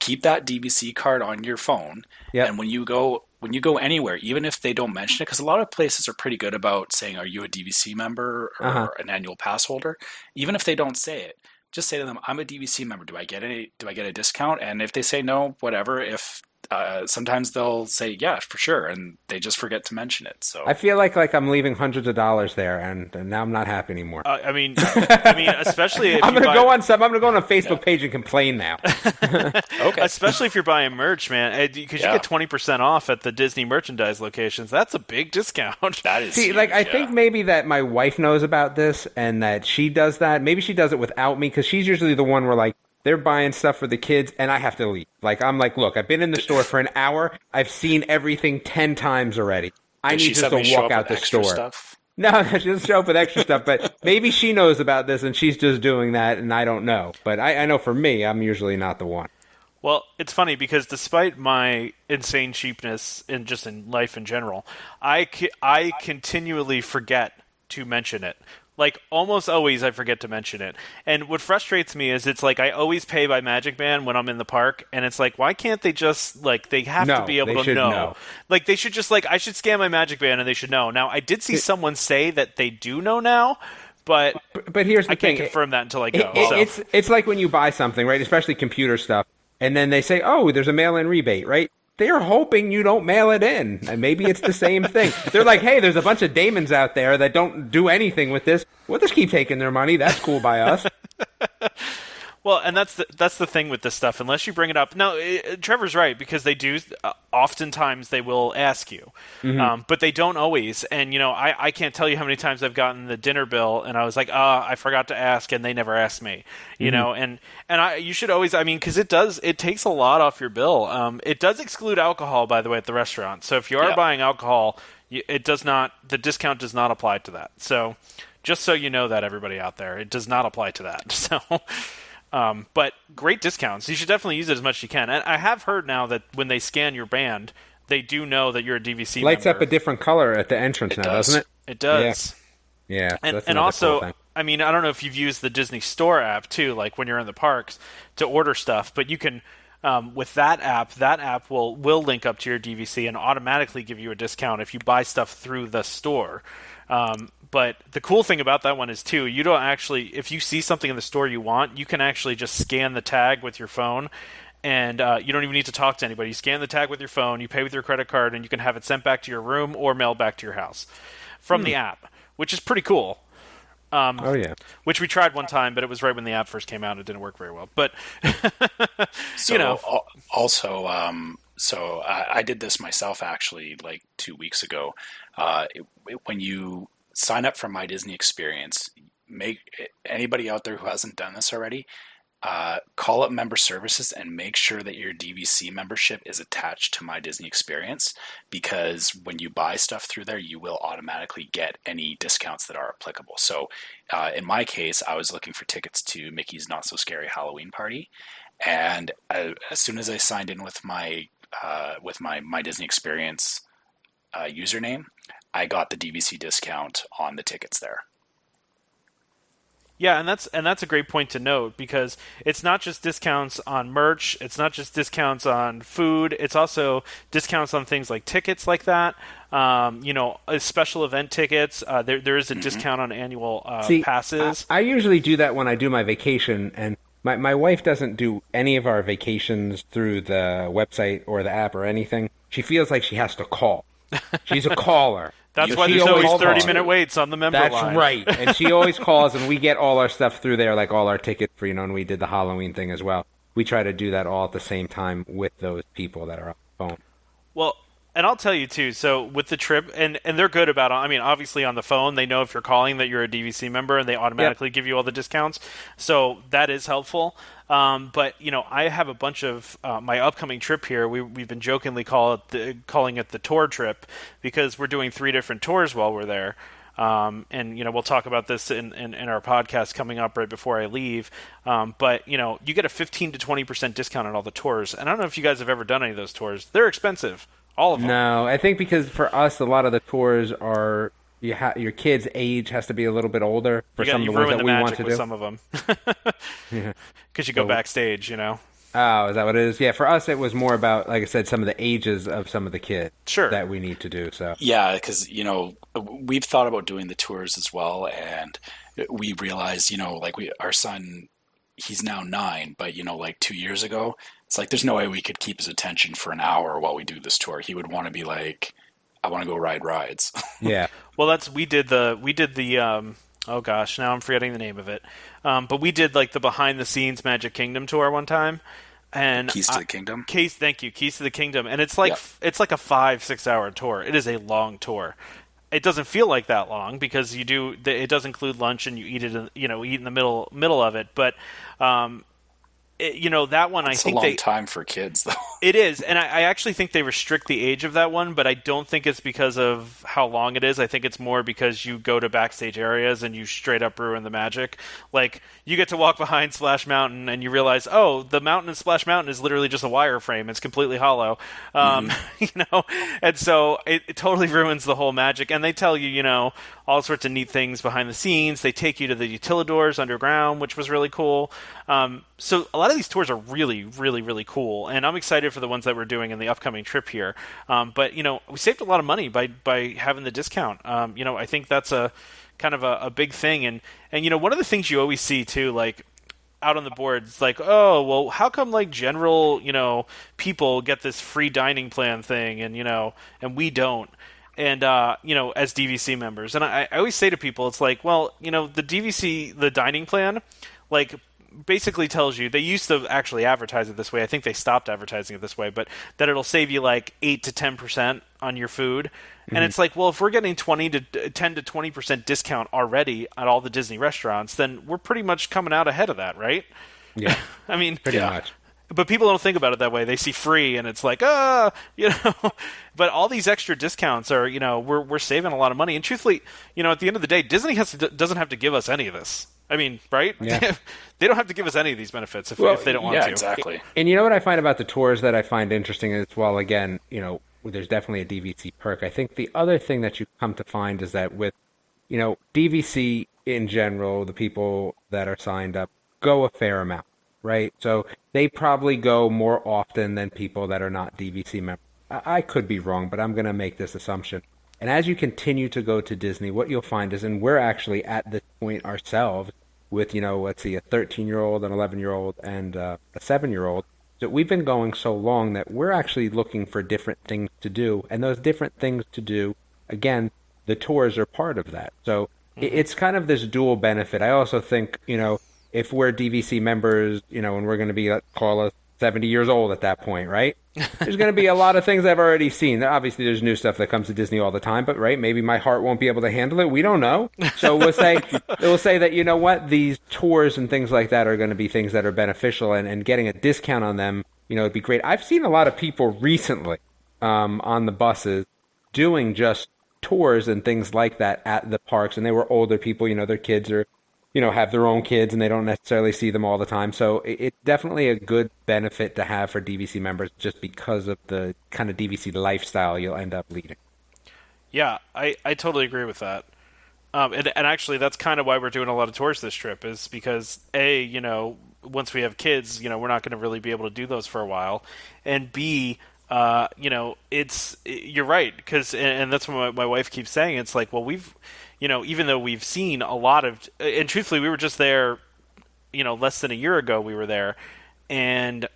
keep that DVC card on your phone, Yep. and when you go, when you go anywhere, even if they don't mention it, because a lot of places are pretty good about saying, "Are you a DVC member or Uh-huh. an annual pass holder?" Even if they don't say it, just say to them, "I'm a DVC member. Do I get a do I get a discount?" And if they say no, whatever. If uh, sometimes they'll say yeah for sure, and they just forget to mention it. So I feel like like I'm leaving hundreds of dollars there, and, and now I'm not happy anymore. Uh, I mean, I mean, especially if I'm gonna buy- go on some. I'm gonna go on a Facebook page and complain now. okay, Especially if you're buying merch, man, because Yeah. you get twenty percent off at the Disney merchandise locations. That's a big discount. that is See, huge, like I yeah. think maybe that my wife knows about this and that she does that. Maybe she does it without me because she's usually the one where like they're buying stuff for the kids and I have to leave. Like I'm like, look, I've been in the store for an hour. I've seen everything ten times already. I Does need just to walk out the store. Stuff? No, she doesn't show up with extra stuff, but maybe she knows about this and she's just doing that and I don't know. But I, I know for me, I'm usually not the one. Well, it's funny because despite my insane cheapness in just in life in general, I I continually forget to mention it. Like almost always, I forget to mention it. And what frustrates me is it's like I always pay by Magic Band when I'm in the park, and it's like why can't they just like they have to be able to know. know. Like they should just like I should scan my Magic Band and they should know. Now I did see someone say that they do know now, but But, here's the I can't confirm that until I go. It- it- so. It's it's like when you buy something, right? Especially computer stuff, and then they say, "Oh, there's a mail-in rebate," right? They're hoping you don't mail it in, and maybe it's the same thing. They're like, "Hey, there's a bunch of Damons out there that don't do anything with this. We'll just keep taking their money. That's cool by us." Well, and that's the that's the thing with this stuff. Unless you bring it up, now uh, Trevor's right because they do. Uh, oftentimes, they will ask you, um, but they don't always. And you know, I, I can't tell you how many times I've gotten the dinner bill, and I was like, ah, I forgot to ask, and they never asked me. You know, and and I you should always. I mean, because it does it takes a lot off your bill. Um, it does exclude alcohol, by the way, at the restaurant. So if you are Yeah. buying alcohol, it does not the discount does not apply to that. So just so you know that everybody out there, it does not apply to that. So. Um, but great discounts. You should definitely use it as much as you can. And I have heard now that when they scan your band, they do know that you're a DVC Lights member. up a different color at the entrance now, does. doesn't it? It does. Yeah, And, that's and also, cool. I mean, I don't know if you've used the Disney Store app too, like when you're in the parks to order stuff, but you can. Um, with that app, that app will will link up to your DVC and automatically give you a discount if you buy stuff through the store. Um, but the cool thing about that one is too, you don't actually, if you see something in the store you want, you can actually just scan the tag with your phone, and uh, you don't even need to talk to anybody. You scan the tag with your phone, you pay with your credit card, and you can have it sent back to your room or mailed back to your house from the app, which is pretty cool. Um, Oh yeah. which we tried one time, but it was right when the app first came out. It didn't work very well. But So you know, also, um, so I, I did this myself actually, like two weeks ago. Uh, it, when you sign up for My Disney Experience, make anybody out there who hasn't done this already, uh, call up member services and make sure that your DVC membership is attached to My Disney Experience because when you buy stuff through there, you will automatically get any discounts that are applicable. So, uh, in my case, I was looking for tickets to Mickey's Not So Scary Halloween Party, And uh, as soon as I signed in with my uh, with my my Disney Experience uh, username, I got the DVC discount on the tickets there. Yeah, and that's and that's a great point to note because it's not just discounts on merch, it's not just discounts on food, it's also discounts on things like tickets like that. Um, you know, uh, special event tickets. Uh, there there is a mm-hmm. discount on annual uh, See, passes. I, I usually do that when I do my vacation, and my my wife doesn't do any of our vacations through the website or the app or anything. She feels like she has to call. She's a caller. That's why there's always 30 minute waits on the member That's line. right. And she always calls, and we get all our stuff through there, like all our tickets for, you know, and we did the Halloween thing as well. We try to do that all at the same time with those people that are on the phone. Well, and I'll tell you too. So with the trip, and and they're good about. It. I mean, obviously on the phone, they know if you're calling that you're a DVC member, and they automatically yep. give you all the discounts. So that is helpful. Um, but you know, I have a bunch of uh, my upcoming trip here. We we've been jokingly call it the, calling it the tour trip because we're doing three different tours while we're there. Um, and you know we'll talk about this in, in, in, our podcast coming up right before I leave. Um, but you know you get a 15 to 20 percent discount on all the tours, and I don't know if you guys have ever done any of those tours. They're expensive. All of them. No, I think because for us, a lot of the tours are you ha- your kid's age has to be a little bit older for got, some of the ones that the we want to do. Some of them, because you go so, backstage, you know. Oh, is that what it is? Yeah, for us, it was more about, like I said, some of the ages of some of the kids. Sure. That we need to do. So yeah, because you know we've thought about doing the tours as well, and we realized, you know, like we our son, he's now nine, but you know, like two years ago, it's like there's no way we could keep his attention for an hour while we do this tour. He would want to be like, I want to go ride rides. yeah. Well, that's we did the we did the um, oh gosh, now I'm forgetting the name of it. Um, but we did like the behind the scenes Magic Kingdom tour one time. And Keys to the Kingdom. Keys, thank you. Keys to the Kingdom, and it's like it's like a five six hour tour. It is a long tour. It doesn't feel like that long because you do. It does include lunch and you eat it. You know, eat in the middle middle of it. But um, it, you know that one it's I think a long they, time for kids though. It is, and I, I, actually think they restrict the age of that one, but I don't think it's because of how long it is. I think it's more because you go to backstage areas and you straight up ruin the magic. Like you get to walk behind Splash Mountain and you realize, oh, the mountain in Splash Mountain is literally just a wireframe. It's completely hollow, um, mm-hmm. you know, and so it, it totally ruins the whole magic. And they tell you, you know, all sorts of neat things behind the scenes. They take you to the utilidors underground, which was really cool. Um, so a lot of these tours are really, really, really cool, and I'm excited for the ones that we're doing in the upcoming trip here. Um, but you know, we saved a lot of money by by having the discount. Um, you know, I think that's a kind of a, a big thing, and and you know, one of the things you always see too, like out on the boards like oh well how come like general you know people get this free dining plan thing and you know and we don't and uh, you know as DVC members. And I, I always say to people, it's like, well, you know, the DVC, the dining plan, like basically tells you they used to actually advertise it this way. I think they stopped advertising it this way, but that it'll save you like eight to ten percent on your food. Mm-hmm. And it's like, well, if we're getting twenty to ten to twenty percent discount already at all the Disney restaurants, then we're pretty much coming out ahead of that, right? Yeah, I mean, pretty yeah. much but people don't think about it that way. They see free, and it's like, ah, you know. but all these extra discounts are, you know, we're we're saving a lot of money. And truthfully, you know, at the end of the day, Disney has to, doesn't have to give us any of this. I mean, right? Yeah. they don't have to give us any of these benefits if, well, if they don't want yeah, to. Exactly. And you know what I find about the tours that I find interesting as well. Again, you know, there's definitely a DVC perk. I think the other thing that you come to find is that with, you know, DVC in general, the people that are signed up go a fair amount right? So they probably go more often than people that are not DVC members. I, could be wrong, but I'm going to make this assumption. And as you continue to go to Disney, what you'll find is, and we're actually at this point ourselves with, you know, let's see, a 13 year old, an 11 year old, and uh, a 7 year old. So we've been going so long that we're actually looking for different things to do. And those different things to do, again, the tours are part of that. So mm-hmm. it's kind of this dual benefit. I also think, you know, if we're DVC members, you know, and we're going to be, let's call us 70 years old at that point, right? There's going to be a lot of things I've already seen. Obviously, there's new stuff that comes to Disney all the time, but right, maybe my heart won't be able to handle it. We don't know. So we'll say we'll say that you know what these tours and things like that are going to be things that are beneficial, and, and getting a discount on them, you know, would be great. I've seen a lot of people recently um, on the buses doing just tours and things like that at the parks, and they were older people. You know, their kids are you know, have their own kids and they don't necessarily see them all the time. So it, it's definitely a good benefit to have for DVC members just because of the kind of DVC lifestyle you'll end up leading. Yeah, I, I totally agree with that. Um, and, and actually, that's kind of why we're doing a lot of tours this trip, is because A, you know, once we have kids, you know, we're not going to really be able to do those for a while. And B, uh, you know, it's, you're right, because, and, and that's what my, my wife keeps saying. It's like, well, we've, you know, even though we've seen a lot of, and truthfully, we were just there, you know, less than a year ago, we were there. And,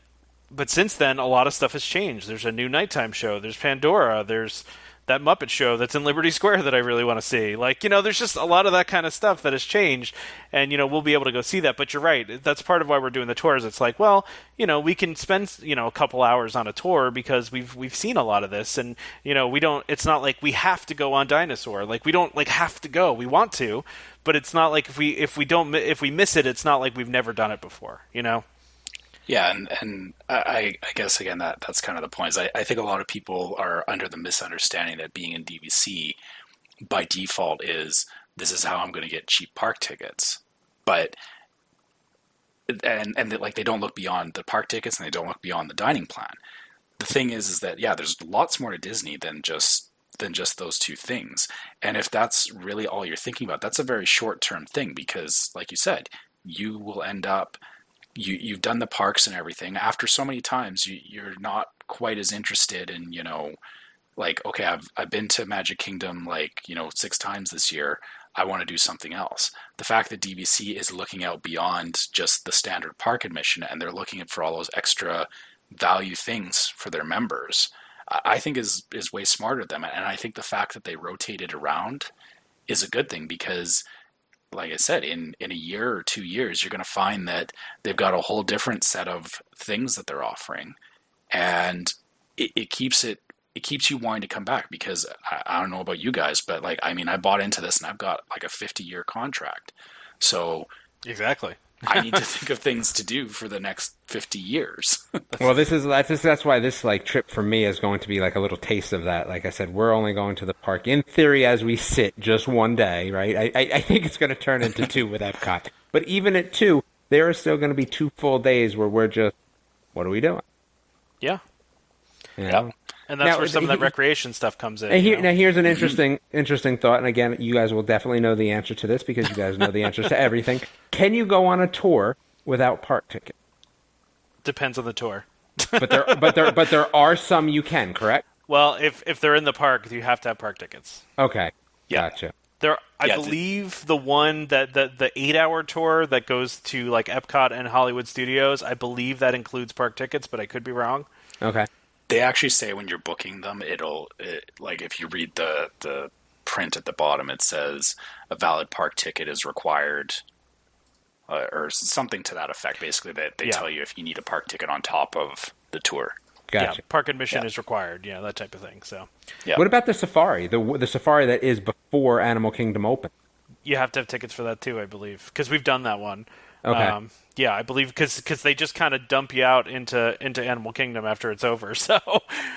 but since then, a lot of stuff has changed. There's a new nighttime show, there's Pandora, there's, that Muppet show that's in Liberty Square that I really want to see. Like, you know, there's just a lot of that kind of stuff that has changed, and you know, we'll be able to go see that. But you're right, that's part of why we're doing the tours. It's like, well, you know, we can spend you know a couple hours on a tour because we've we've seen a lot of this, and you know, we don't. It's not like we have to go on Dinosaur. Like, we don't like have to go. We want to, but it's not like if we if we don't if we miss it, it's not like we've never done it before. You know. Yeah, and and I, I guess again that that's kind of the point. I, I think a lot of people are under the misunderstanding that being in DVC by default is this is how I'm going to get cheap park tickets, but and and like they don't look beyond the park tickets and they don't look beyond the dining plan. The thing is, is that yeah, there's lots more to Disney than just than just those two things. And if that's really all you're thinking about, that's a very short term thing because, like you said, you will end up you you've done the parks and everything. After so many times you, you're not quite as interested in you know like okay I've I've been to Magic Kingdom like you know six times this year. I want to do something else. The fact that DVC is looking out beyond just the standard park admission and they're looking for all those extra value things for their members I think is is way smarter than them and I think the fact that they rotated around is a good thing because like I said, in, in a year or two years, you're going to find that they've got a whole different set of things that they're offering, and it, it keeps it it keeps you wanting to come back because I, I, don't know about you guys, but like I mean, I bought into this and I've got like a 50 year contract, so exactly. I need to think of things to do for the next 50 years. well, this is that's that's why this like trip for me is going to be like a little taste of that. Like I said, we're only going to the park in theory as we sit just one day, right? I I, I think it's going to turn into two with Epcot, but even at two, there are still going to be two full days where we're just, what are we doing? Yeah. You know? Yep. And that's now, where some of that recreation stuff comes in. Here, now, here's an interesting, interesting thought. And again, you guys will definitely know the answer to this because you guys know the answers to everything. Can you go on a tour without park ticket? Depends on the tour. but there, but there, but there are some you can. Correct. Well, if if they're in the park, you have to have park tickets. Okay. Yeah. Gotcha. There, I yeah, believe the, the one that the the eight hour tour that goes to like Epcot and Hollywood Studios. I believe that includes park tickets, but I could be wrong. Okay they actually say when you're booking them, it'll it, like if you read the the print at the bottom, it says a valid park ticket is required. Uh, or something to that effect. Basically, that they, they yeah. tell you if you need a park ticket on top of the tour. Gotcha. Yeah, park admission yeah. is required. Yeah, that type of thing. So, yeah. What about the safari? The the safari that is before Animal Kingdom open. You have to have tickets for that too, I believe, because we've done that one. Okay. Um, yeah, I believe because because they just kind of dump you out into into Animal Kingdom after it's over. So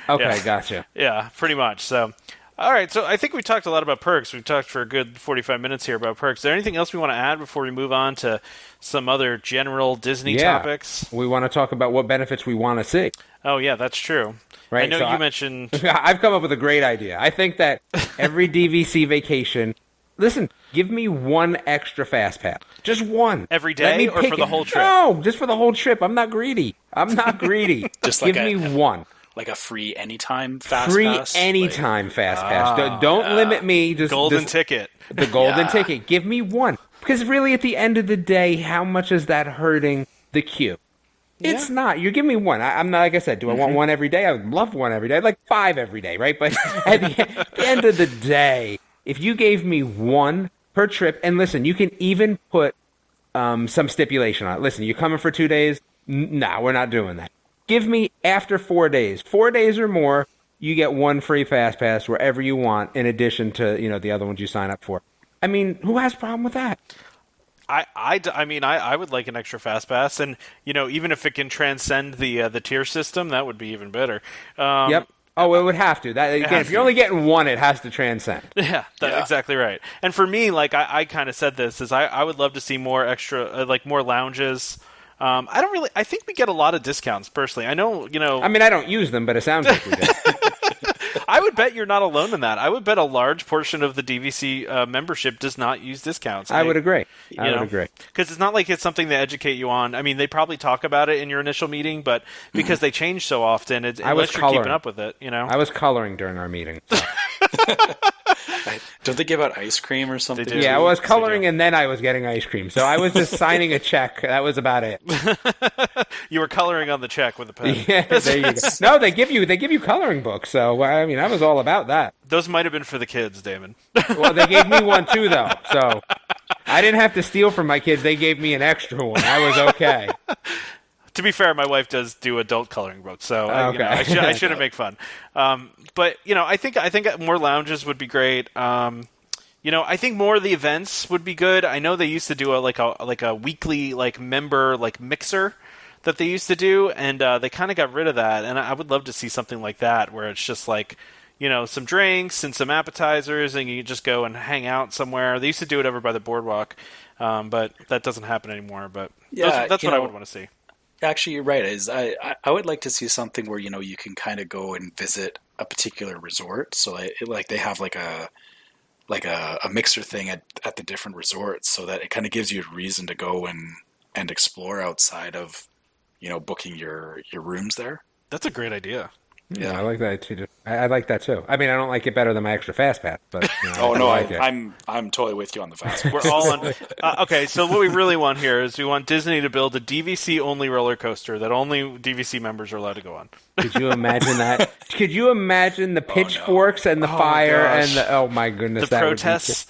okay, yeah. gotcha. Yeah, pretty much. So. All right, so I think we talked a lot about perks. We've talked for a good 45 minutes here about perks. Is there anything else we want to add before we move on to some other general Disney yeah. topics? We want to talk about what benefits we want to see. Oh, yeah, that's true. Right, I know so you I, mentioned. I've come up with a great idea. I think that every DVC vacation Listen, give me one extra fast pass. Just one. Every day or for the whole trip? No, just for the whole trip. I'm not greedy. I'm not greedy. just give like me a, one. Like a free anytime fast free pass? Free anytime like, fast pass. Don't, don't yeah. limit me. Just golden just, ticket. The golden yeah. ticket. Give me one. Because really, at the end of the day, how much is that hurting the queue? It's yeah. not. You're giving me one. I, am not like I said. Do I want mm-hmm. one every day? I would love one every day. I'd like five every day, right? But at the, at the end of the day, if you gave me one per trip. And listen, you can even put um, some stipulation on it. Listen, you're coming for two days. Nah, we're not doing that. Give me after four days, four days or more, you get one free fast pass wherever you want, in addition to you know the other ones you sign up for. I mean, who has a problem with that? I, I, I mean, I, I would like an extra fast pass, and you know, even if it can transcend the uh, the tier system, that would be even better. Um, yep. Oh, it would have to. That again, if you're to. only getting one, it has to transcend. Yeah, that's Yeah. exactly right. And for me, like I, I kind of said this is I, I would love to see more extra, uh, like more lounges. Um, I don't really. I think we get a lot of discounts personally. I know, you know. I mean, I don't use them, but it sounds like we do. I would bet you're not alone in that. I would bet a large portion of the DVC uh, membership does not use discounts. I would agree. I would know? agree. because it's not like it's something they educate you on. I mean, they probably talk about it in your initial meeting, but because they change so often, it, I was unless you're keeping coloring. up with it, you know. I was coloring during our meeting. so- Don't they give out ice cream or something? do. Yeah, I was coloring do. and then I was getting ice cream. So I was just signing a check. That was about it. you were coloring on the check with a pen. Yeah, there you go. No, they give you they give you coloring books. So I mean, I was all about that. Those might have been for the kids, Damon. Well, they gave me one too, though. So I didn't have to steal from my kids. They gave me an extra one. I was okay. To be fair, my wife does do adult coloring books, so I, you know, I, should, I shouldn't make fun. Um, but you know, I think I think more lounges would be great. Um, you know, I think more of the events would be good. I know they used to do a like a like a weekly like member like mixer that they used to do, and uh, they kind of got rid of that. And I would love to see something like that where it's just like you know some drinks and some appetizers, and you just go and hang out somewhere. They used to do it over by the boardwalk, um, but that doesn't happen anymore. But Yeah, those, that's what I would want to see. Actually, you're right. Is I, I I would like to see something where you know you can kind of go and visit a particular resort. So like, like they have like a like a, a mixer thing at, at the different resorts, so that it kind of gives you a reason to go and and explore outside of you know booking your your rooms there. That's a great idea. Yeah, I like that too. I, I like that too. I mean, I don't like it better than my extra fast pass, but you know, Oh no, I, like it. I'm I'm totally with you on the fast. We're all on. Uh, okay, so what we really want here is we want Disney to build a DVC only roller coaster that only DVC members are allowed to go on. Could you imagine that? Could you imagine the pitchforks and the fire gosh. and the oh my goodness, The that would be protests.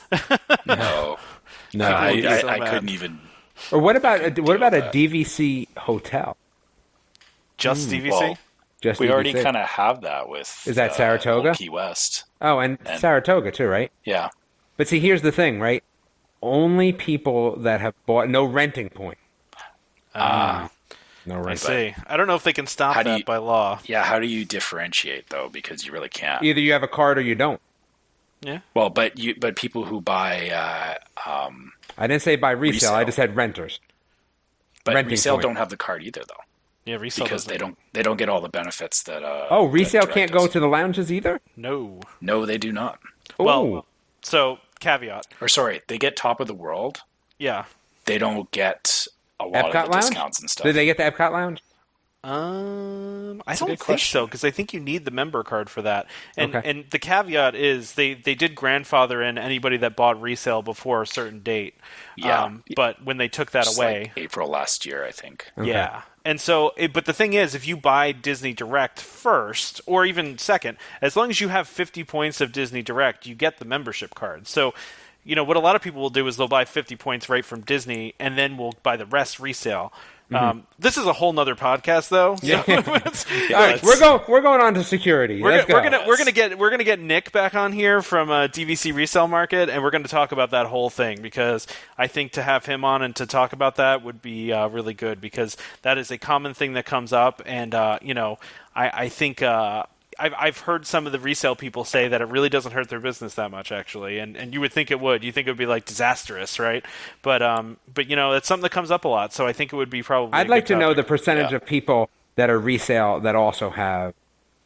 no, No, I, I, so I couldn't even. or what about a, what about a that. DVC hotel? Just DVC. Well, Just we already kind of have that with. Is that uh, Saratoga? Key West. Oh, and, and- Saratoga too, right? Yeah. But see, here's the thing, right? Only people that have bought no renting point. Ah. No I renting. see. I don't know if they can stop How that you- by law. Yeah, how do you differentiate though? Because you really can't. Either you have a card or you don't. Yeah. Well, but you but people who buy uh, um, I didn't say by resale. I just said renters. but Renting resale point. don't have the card either though Yeah, resale because doesn't- they don't they don't get all the benefits that. Uh, Oh, resale direct can't go does. to the lounges either. No. No, they do not. Well, so caveat. Or sorry, they get top of the world. Yeah. They don't get a lot Epcot of the lounge. discounts and stuff. Did they get the Epcot lounge? Um, I a don't think question. so because I think you need the member card for that. And Okay. and the caveat is they they did grandfather in anybody that bought resale before a certain date. Yeah. Um, but when they took that Just away, like April last year, I think. Yeah. And so, it, but the thing is, if you buy Disney Direct first, or even second, as long as you have 50 points of Disney Direct, you get the membership card. So, you know, what a lot of people will do is they'll buy 50 points right from Disney, and then we'll buy the rest resale. Um, this is a whole nother podcast, though. So it's- All right, we're going. We're going on to security. we're, gonna, we're gonna we're gonna get we're gonna get Nick back on here from uh, DVC resale market, and we're gonna talk about that whole thing because I think to have him on and to talk about that would be uh, really good because that is a common thing that comes up, and uh, you know I I think. Uh, I've, I've heard some of the resale people say that it really doesn't hurt their business that much, actually, and and you would think it would. You think it would be like disastrous, right? But um, but you know, it's something that comes up a lot, so I think it would be probably. I'd like to know the percentage Yeah. of people that are resale that also have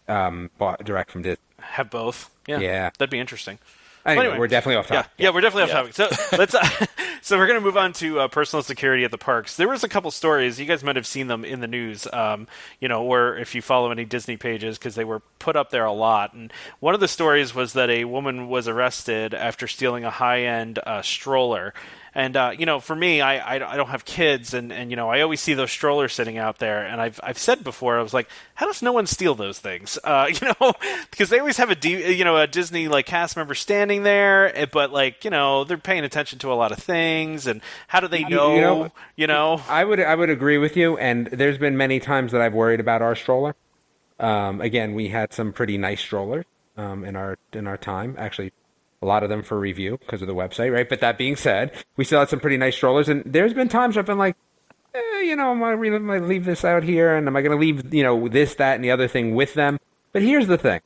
um, bought direct from Disney. have both. Yeah, Yeah. that'd be interesting. Anyway, Anyway, we're definitely off Yeah, topic. yeah, we're definitely Yeah. off topic. So let's. Uh, so we're going to move on to uh, personal security at the parks. There was a couple stories you guys might have seen them in the news, um, you know, or if you follow any Disney pages because they were put up there a lot. And one of the stories was that a woman was arrested after stealing a high-end uh, stroller. And uh, you know, for me, I, I I don't have kids, and, and you know, I always see those strollers sitting out there. And I've I've said before, I was like, how does no one steal those things? Uh, you know, because they always have a D, you know a Disney like cast member standing there, eh, but like you know they're paying attention to a lot of things. And how do they know? you know- you know? I would I would agree with you, and there's been many times that I've worried about our stroller. Um, again, we had some pretty nice strollers um, in our in our time. Actually, a lot of them for review because of the website, right? But that being said, we still had some pretty nice strollers, and there's been times I've been like, eh, you know, am I really going to leave this out here, and am I going to leave you know this, that, and the other thing with them? But here's the thing: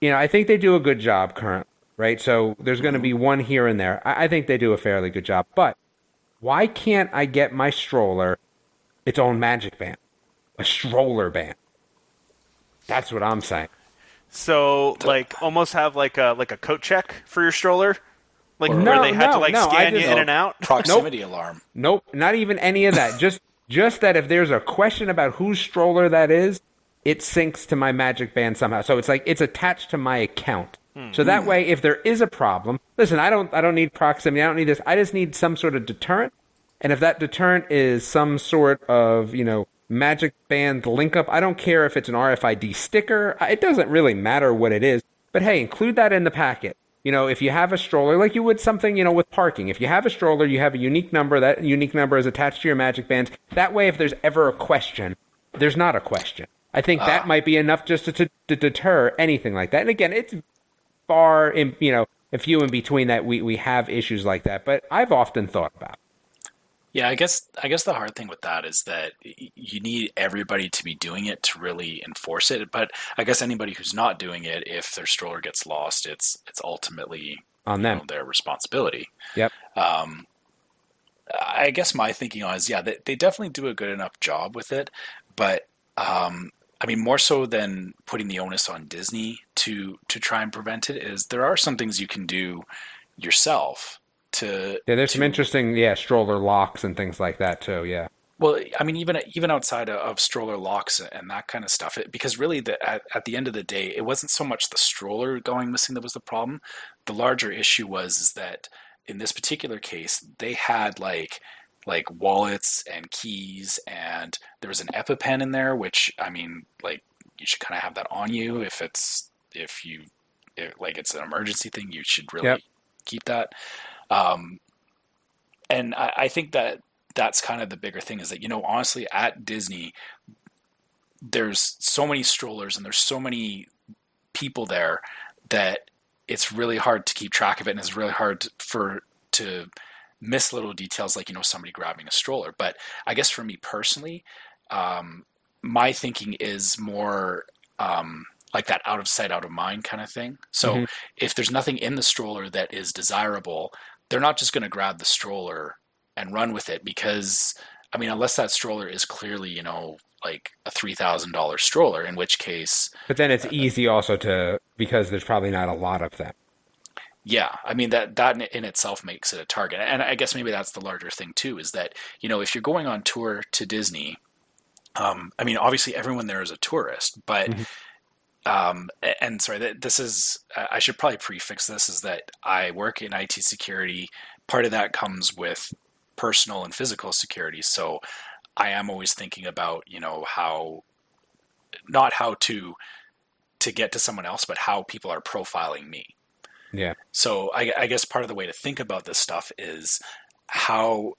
you know, I think they do a good job currently, right? So there's going to be one here and there. I, I think they do a fairly good job. But why can't I get my stroller its own magic band? A stroller band. That's what I'm saying. So, like, almost have like a like a coat check for your stroller, like Or- where No, they had to like no, scan you just- in and out. Proximity alarm. Nope, not even any of that. just just that if there's a question about whose stroller that is, it syncs to my Magic Band somehow. So it's like it's attached to my account. Hmm. So that way, if there is a problem, listen, I don't I don't need proximity. I don't need this. I just need some sort of deterrent. And if that deterrent is some sort of you know Magic Band link up, I don't care if it's an RFID sticker. It doesn't really matter what it is. But hey, include that in the packet. You know, if you have a stroller, like you would something, you know, with parking, if you have a stroller, you have a unique number, that unique number is attached to your magic bands. That way, if there's ever a question, there's not a question. I think that ah. might be enough just to, to, to deter anything like that. And again, it's far in, you know, a few in between that we, we have issues like that, but I've often thought about it. Yeah, I guess I guess the hard thing with that is that you need everybody to be doing it to really enforce it. But I guess anybody who's not doing it, if their stroller gets lost, it's it's ultimately on them. know, their responsibility. Yep. Um, I guess my thinking on is yeah, they, they definitely do a good enough job with it, but um, I mean more so than putting the onus on Disney to to try and prevent it is there are some things you can do yourself to Yeah, there's some interesting, yeah, stroller locks and things like that too. Yeah. Well, I mean, even even outside of, of stroller locks and that kind of stuff, it, because really, the, at at the end of the day, it wasn't so much the stroller going missing that was the problem. The larger issue was is that in this particular case, they had like like wallets and keys, and there was an EpiPen in there, which I mean, like you should kind of have that on you if it's if you if, like it's an emergency thing, you should really Yep. keep that. Um, and I, I think that that's kind of the bigger thing is that you know honestly at disney there's so many strollers and there's so many people there that it's really hard to keep track of it and it's really hard to, for to miss little details like you know somebody grabbing a stroller but i guess for me personally um, my thinking is more um, like that out of sight out of mind kind of thing so Mhm. if there's nothing in the stroller that is desirable they're not just going to grab the stroller and run with it because I mean, unless that stroller is clearly, you know, like a three thousand dollar stroller, in which case, But then it's easy also to, because there's probably not a lot of them. yeah, I mean that that in- in itself makes it a target. And I guess maybe that's the larger thing too, is that you know if you're going on tour to Disney, um, I mean, obviously everyone there is a tourist, but. Um, and sorry, this is, I should probably prefix this is that I work in IT security. Part of that comes with personal and physical security. So I am always thinking about, you know, how, not how to, to get to someone else, but how people are profiling me. Yeah. So I, I guess part of the way to think about this stuff is how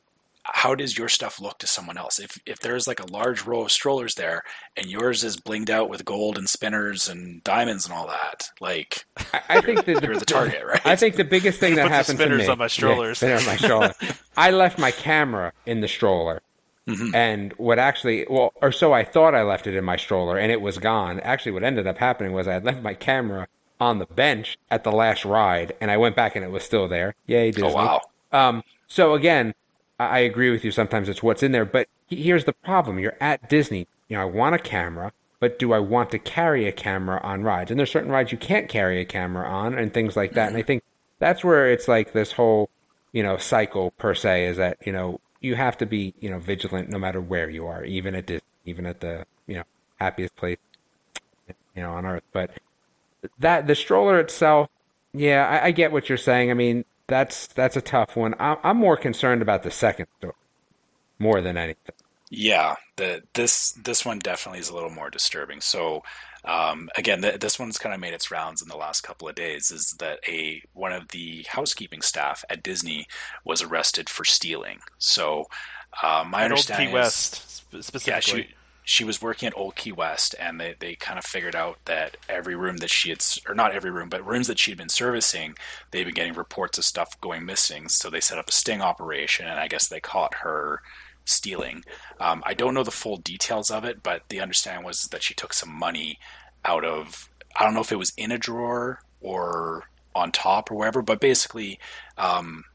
how does your stuff look to someone else? If if there's like a large row of strollers there and yours is blinged out with gold and spinners and diamonds and all that, like I, I think that you're the target, right? I think the biggest thing that Put the happened to spinners me. on my strollers. Yeah, on my stroller. I left my camera in the stroller. Mm-hmm. And what actually, well, or so I thought I left it in my stroller, and it was gone. Actually, what ended up happening was I had left my camera on the bench at the last ride, and I went back and it was still there. Yay, Disney. oh wow. Um, so again, I agree with you. Sometimes it's what's in there, but here's the problem: you're at Disney. You know, I want a camera, but do I want to carry a camera on rides? And there's certain rides you can't carry a camera on, and things like that. And I mm-hmm. think that's where it's like this whole, you know, cycle per se is that you know you have to be you know vigilant no matter where you are, even at Disney, even at the you know happiest place you know on earth. But that the stroller itself, yeah, I, I get what you're saying. I mean, that's that's a tough one. I, I'm more concerned about the second story more than anything. Yeah, the this this one definitely is a little more disturbing. So um, again, th- this one's kind of made its rounds in the last couple of days. Is that a one of the housekeeping staff at Disney was arrested for stealing? So um, my At Old understanding Key is, West sp- yeah, specifically. she she was working at Old Key West, and they, they kind of figured out that every room that she had, or not every room, but rooms that she had been servicing, they'd been getting reports of stuff going missing. So they set up a sting operation, and I guess they caught her stealing. Um, I don't know the full details of it, but the understanding was that she took some money out of I don't know if it was in a drawer or on top or wherever, but basically, um,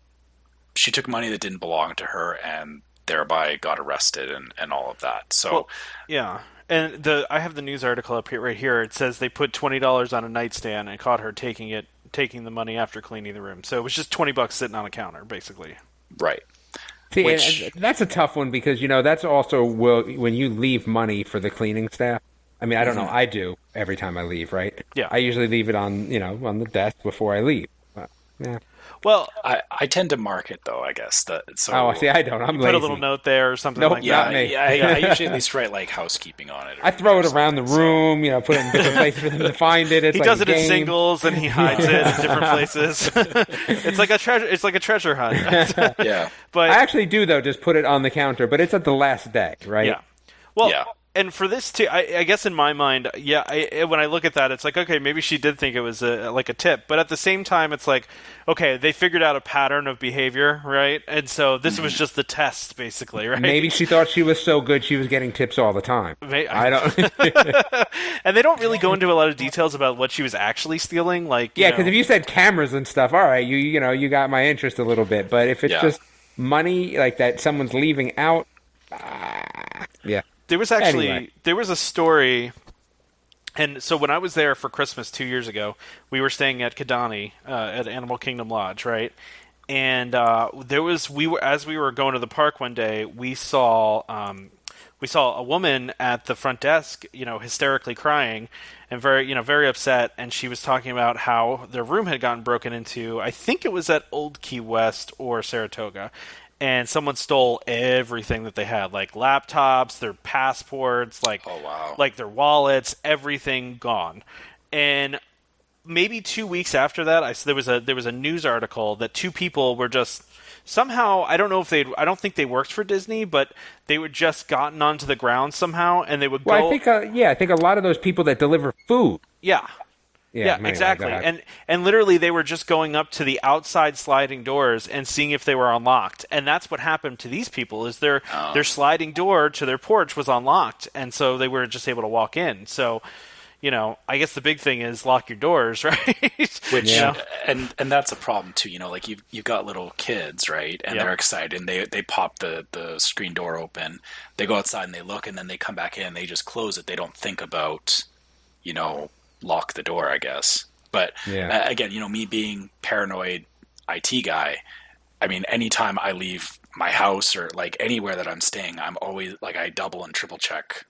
she took money that didn't belong to her and thereby got arrested and, and all of that. So, Well, yeah. And the I have the news article up here right here. It says they put twenty dollars on a nightstand and caught her taking it taking the money after cleaning the room. So it was just twenty bucks sitting on a counter, basically. right. See, Which- that's a tough one because you know that's also will when you leave money for the cleaning staff. I mean, I don't know. I do every time I leave, right? Mm-hmm. Yeah. I usually leave it on you know on the desk before I leave. But, yeah. Well, I, I tend to mark it though, I guess. That, so, Oh, see, I don't. I'm put lazy. a little note there or something Nope, like yeah, that. not yeah, I, I usually at least write like housekeeping on it. or- I throw it around the something, so- room, you know, put it in different places for them to find it. It's He like does a it in singles and he hides it in different places. it's like a treasure. It's like a treasure hunt. Yeah. but I actually do though, just put it on the counter, but it's at the last day, right? Yeah. Well, Yeah. And for this too, I, I guess in my mind, yeah, I, when I look at that, it's like okay, maybe she did think it was a, like a tip, but at the same time, it's like okay, they figured out a pattern of behavior, right? And so this was just the test, basically, right? Maybe she thought she was so good she was getting tips all the time. May- I don't. and they don't really go into a lot of details about what she was actually stealing, like yeah, because if you said cameras and stuff, all right, you you know you got my interest a little bit. But if it's Yeah. just money like that, someone's leaving out. ah, yeah. There was actually Anyway. there was a story, and so when I was there for Christmas two years ago, we were staying at Kidani uh, at Animal Kingdom Lodge, right? And uh, there was we were as we were going to the park one day, we saw um, we saw a woman at the front desk, you know, hysterically crying and very you know very upset, and she was talking about how their room had gotten broken into. I think it was at Old Key West or Saratoga, and someone stole everything that they had, like laptops, their passports, like Oh, wow. like their wallets, everything gone. And maybe two weeks after that, I there was a there was a news article that two people were just somehow I don't know if they I don't think they worked for Disney, but they were just gotten onto the ground somehow, and they would Well, go. I think uh, yeah, I think a lot of those people that deliver food. yeah. Yeah, Yeah, exactly. go. And and literally they were just going up to the outside sliding doors and seeing if they were unlocked. And that's what happened to these people is their Oh. their sliding door to their porch was unlocked and so they were just able to walk in. So, you know, I guess the big thing is lock your doors, right? Which You know? and and that's a problem too. You know, like you've you've got little kids, right? And Yep. they're excited, and they they pop the the screen door open. They go outside and they look, and then they come back in. They just close it. They don't think about, you know, lock the door. I guess. But Yeah. uh, again, you know, me being paranoid IT guy, I mean, anytime I leave my house or like anywhere that I'm staying, I'm always like I double and triple check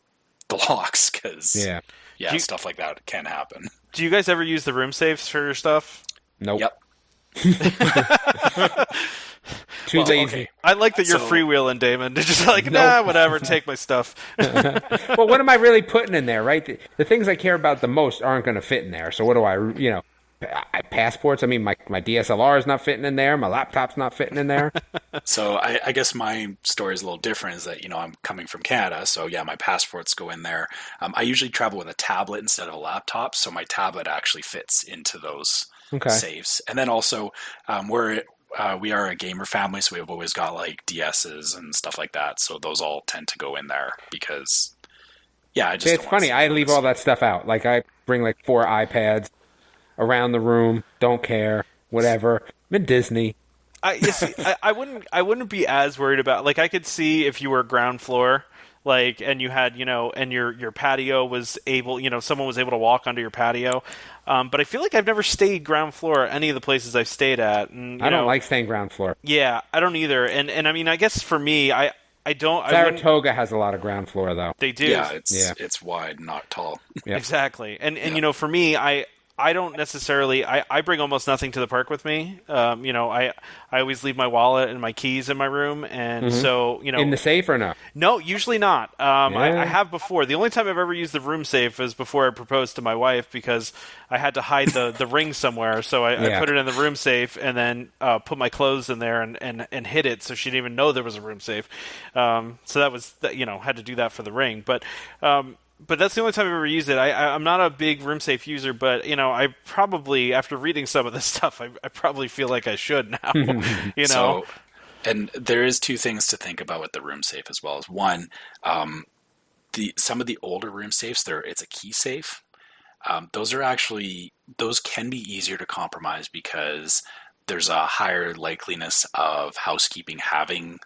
the locks because yeah. yeah, you- stuff like that can happen. Do you guys ever use the room safes for your stuff? Nope. Yep. Too Well, lazy. okay. I like that you're So- freewheeling, Damon. They're just like, nah, whatever, take my stuff. well, what am I really putting in there, right? The, the things I care about the most aren't going to fit in there. So what do I, you know, I, passports? I mean, my my DSLR is not fitting in there. My laptop's not fitting in there. So I, I guess my story is a little different. Is that you know I'm coming from Canada, so yeah, my passports go in there. Um, I usually travel with a tablet instead of a laptop, so my tablet actually fits into those Okay. safes. And then also um, we're uh, we are a gamer family, so we've always got like DSs and stuff like that. So those all tend to go in there because yeah, I just it's funny. I leave all that stuff out. Like I bring like four iPads around the room. Don't care. Whatever. I'm in Disney. I, you see, I I wouldn't I wouldn't be as worried about like I could see if you were ground floor like and you had you know and your your patio was able you know someone was able to walk onto your patio um, but I feel like I've never stayed ground floor at any of the places I've stayed at and you I don't know, like staying ground floor. yeah I don't either and and I mean I guess for me I I don't I Saratoga has a lot of ground floor though. they do Yeah, it's Yeah. it's wide, not tall. Yeah. Exactly. And and you know, for me, I I don't necessarily I, I bring almost nothing to the park with me. Um, you know, I I always leave my wallet and my keys in my room and so, you know In the safe or not? No, usually not. Um, I, Yeah. I have before. The only time I've ever used the room safe was before I proposed to my wife because I had to hide the, the ring somewhere. So I, I put it in the room safe and then uh, put my clothes in there and, and, and hid it so she didn't even know there was a room safe. Um, so that was, you know, had to do that for the ring. But um, but that's the only time I've ever used it. I, I, I'm not a big room safe user, but you know, I probably after reading some of this stuff, I, I probably feel like I should now. you know, So, and there is two things to think about with the room safe as well. As one, um, the some of the older room safes, there it's a key safe. Um, those are actually those can be easier to compromise because there's a higher likeliness of housekeeping having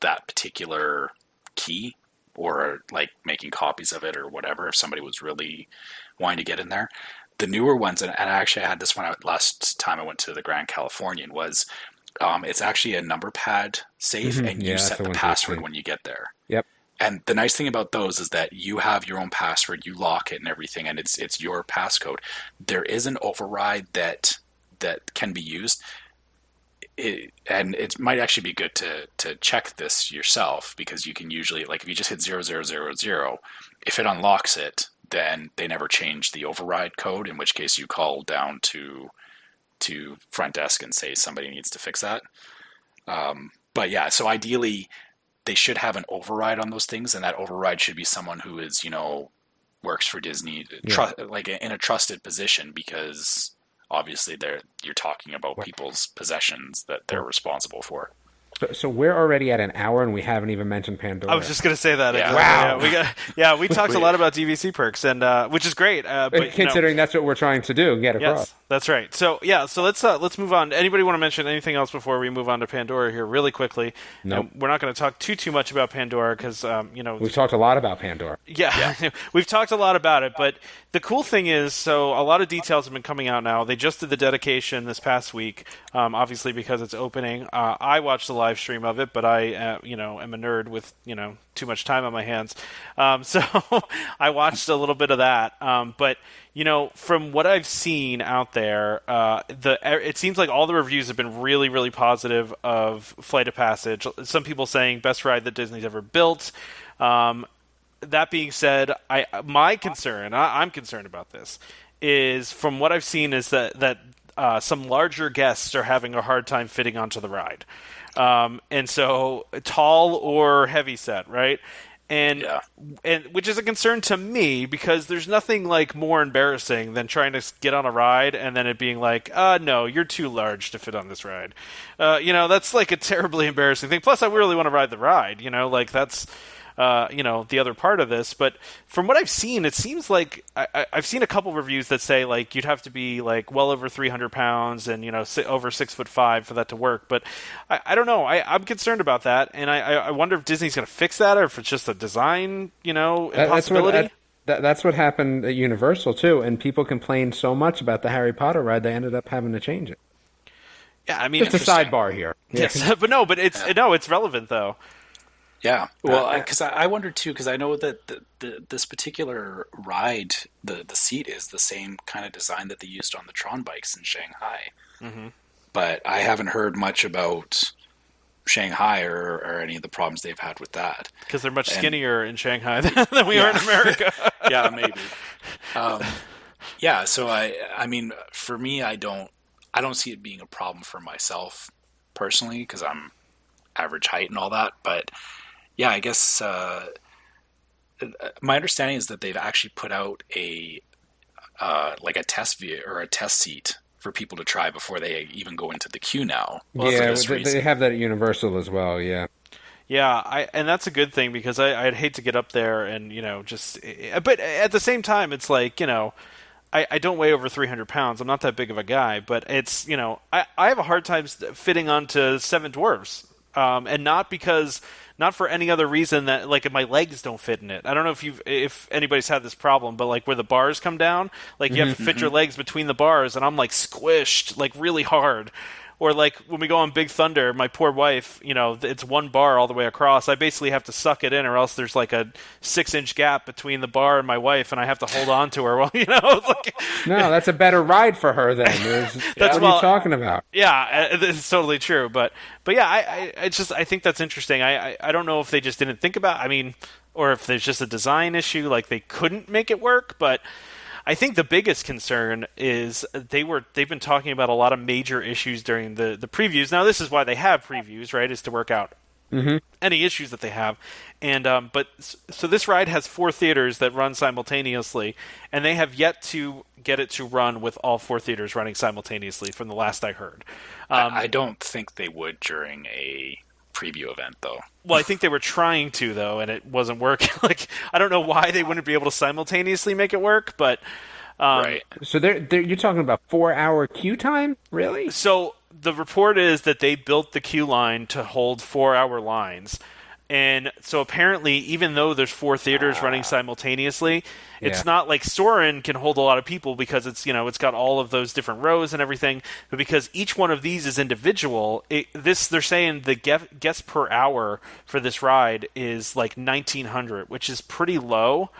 that particular key or like making copies of it or whatever if somebody was really wanting to get in there the newer ones and, and actually i had this one out last time i went to the grand californian was um, it's actually a number pad safe Mhm. and you that's set the the ones I've password when you get there Yep. and the nice thing about those is that you have your own password, you lock it and everything, and it's it's your passcode. There is an override that that can be used, it, and it might actually be good to to check this yourself because you can usually like if you just hit zero zero zero zero, if it unlocks it, then they never change the override code. In which case, you call down to to front desk and say somebody needs to fix that. Um, but yeah, so ideally they should have an override on those things, and that override should be someone who is, you know, works for Disney, tru- like in a trusted position, because obviously they're you're talking about people's possessions that they're responsible for. So, so we're already at an hour and we haven't even mentioned Pandora. I was just gonna say that. Yeah. Wow. Yeah, we got. Yeah, we talked a lot about DVC perks, and uh, which is great. Uh, but you know- considering that's what we're trying to do, get across. Yes, that's right. So yeah, so let's uh, let's move on. Anybody want to mention anything else before we move on to Pandora here, really quickly? Nope. And we're not going to talk too too much about Pandora because um, you know We've talked a lot about Pandora. yeah, we've talked a lot about it, but the cool thing is, so a lot of details have been coming out now. They just did the dedication this past week, um, obviously because it's opening. Uh, I watched the live stream of it, but I, uh, you know, am a nerd with you know too much time on my hands, um, so I watched a little bit of that. Um, but you know, from what I've seen out there, uh, the it seems like all the reviews have been really, really positive of Flight of Passage. Some people saying best ride that Disney's ever built. Um, that being said, I my concern, I, I'm concerned about this, is from what I've seen is that that uh, some larger guests are having a hard time fitting onto the ride, um, and so tall or heavy set, right? And Yeah. and which is a concern to me because there's nothing like more embarrassing than trying to get on a ride and then it being like, uh, no, you're too large to fit on this ride. Uh, you know, that's like a terribly embarrassing thing. Plus, I really want to ride the ride. You know, like that's uh, you know the other part of this. But from what I've seen, it seems like I, I- I've seen a couple reviews that say like you'd have to be like well over 300 pounds and you know over six foot five for that to work. But I, I don't know. I, I'm concerned about that, and I, I I wonder if Disney's going to fix that or if it's just a design you know That- that's what impossibility. that, that, that's what happened at Universal too, and people complained so much about the Harry Potter ride they ended up having to change it. yeah, I mean, Just a sidebar here. yes, but no, but it's no, it's relevant though. Yeah, well, Uh, because I, I wonder too, because I know that the, the, this particular ride, the the seat is the same kind of design that they used on the Tron bikes in Shanghai. Mm-hmm. But I haven't heard much about Shanghai or, or any of the problems they've had with that. Because they're much And- skinnier in Shanghai than, than we are in America. yeah, maybe. Um, yeah, so I, I mean, for me, I don't, I don't see it being a problem for myself personally because I'm average height and all that. But yeah, I guess uh, my understanding is that they've actually put out a uh, like a test view or a test seat for people to try before they even go into the queue now. for yeah, this they, reason. have that at Universal as well. Yeah, Yeah, I and that's a good thing because I, I'd hate to get up there and you know just, but at the same time, it's like you know, I, I don't weigh over 300 pounds. I'm not that big of a guy, but it's you know, I, I have a hard time fitting onto seven dwarfs, um, and not because not for any other reason that like my legs don't fit in it. I don't know if you if anybody's had this problem, but like where the bars come down, like you have to mm-hmm. fit your mm-hmm. legs between the bars, and I'm like squished like really hard. Or like when we go on Big Thunder, my poor wife, you know, it's one bar all the way across. I basically have to suck it in, or else there's like a six inch gap between the bar and my wife, and I have to hold on to her. Well, you know, like, no, that's a better ride for her then. That's what well- are you talking about? yeah, uh, it's totally true. But but yeah, I, I, I just I think that's interesting. I, I I don't know if they just didn't think about. I mean, or if there's just a design issue, like they couldn't make it work. But I think the biggest concern is they were they've been talking about a lot of major issues during the the previews. Now this is why they have previews, right? Is to work out any issues that they have. And um, but so this ride has four theaters that run simultaneously, and they have yet to get it to run with all four theaters running simultaneously. From the last I heard, um, I, I don't think they would during a preview event, though. well, I think they were trying to though, and it wasn't working. like I don't know why they wouldn't be able to simultaneously make it work, but Um, right. So they're, they're you're talking about four hour queue time, really? So the report is that they built the queue line to hold four hour lines. And so apparently, even though there's four theaters running simultaneously, it's not like Soarin' can hold a lot of people because it's you know it's got all of those different rows and everything. But because each one of these is individual, it, this they're saying the ge- guests per hour for this ride is like 1900, which is pretty low